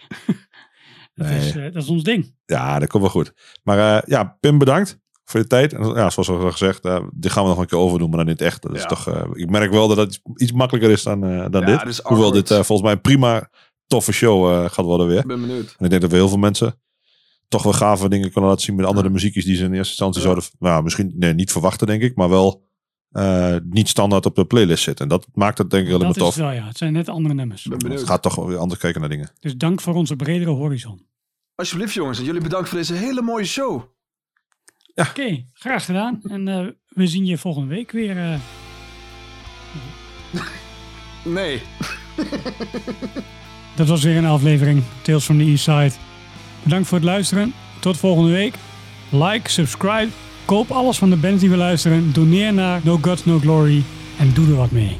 [LAUGHS] dat, Nee. is, eh, dat is ons ding. Ja, dat komt wel goed. Maar eh, ja, Pim, bedankt voor de tijd. En ja, zoals al gezegd, eh, dit gaan we nog een keer overdoen, maar dan niet echt. Dat is Ja. toch, eh, ik merk wel dat het iets, makkelijker is dan, eh, dan Ja, dit. is Hoewel dit eh, volgens mij een prima, toffe show eh, gaat worden weer. Ik ben benieuwd. En ik denk dat we heel veel mensen toch wel gave dingen kunnen laten zien met andere muziekjes die ze in eerste instantie Ja. zouden, nou, misschien nee, niet verwachten, denk ik, maar wel eh, niet standaard op de playlist zitten. En dat maakt het denk ik is tof. het wel, ja. Het zijn net andere nummers. Het gaat toch weer anders kijken naar dingen. Dus dank voor onze bredere horizon. Alsjeblieft jongens, en jullie bedankt voor deze hele mooie show. Oké, graag gedaan. En eh, we zien je volgende week weer. eh. Nee. Dat was weer een aflevering Tales from the East Side. Bedankt voor het luisteren. Tot volgende week. Like, subscribe, koop alles van de bands die we luisteren. Doneer naar No Gods No Glory en doe er wat mee.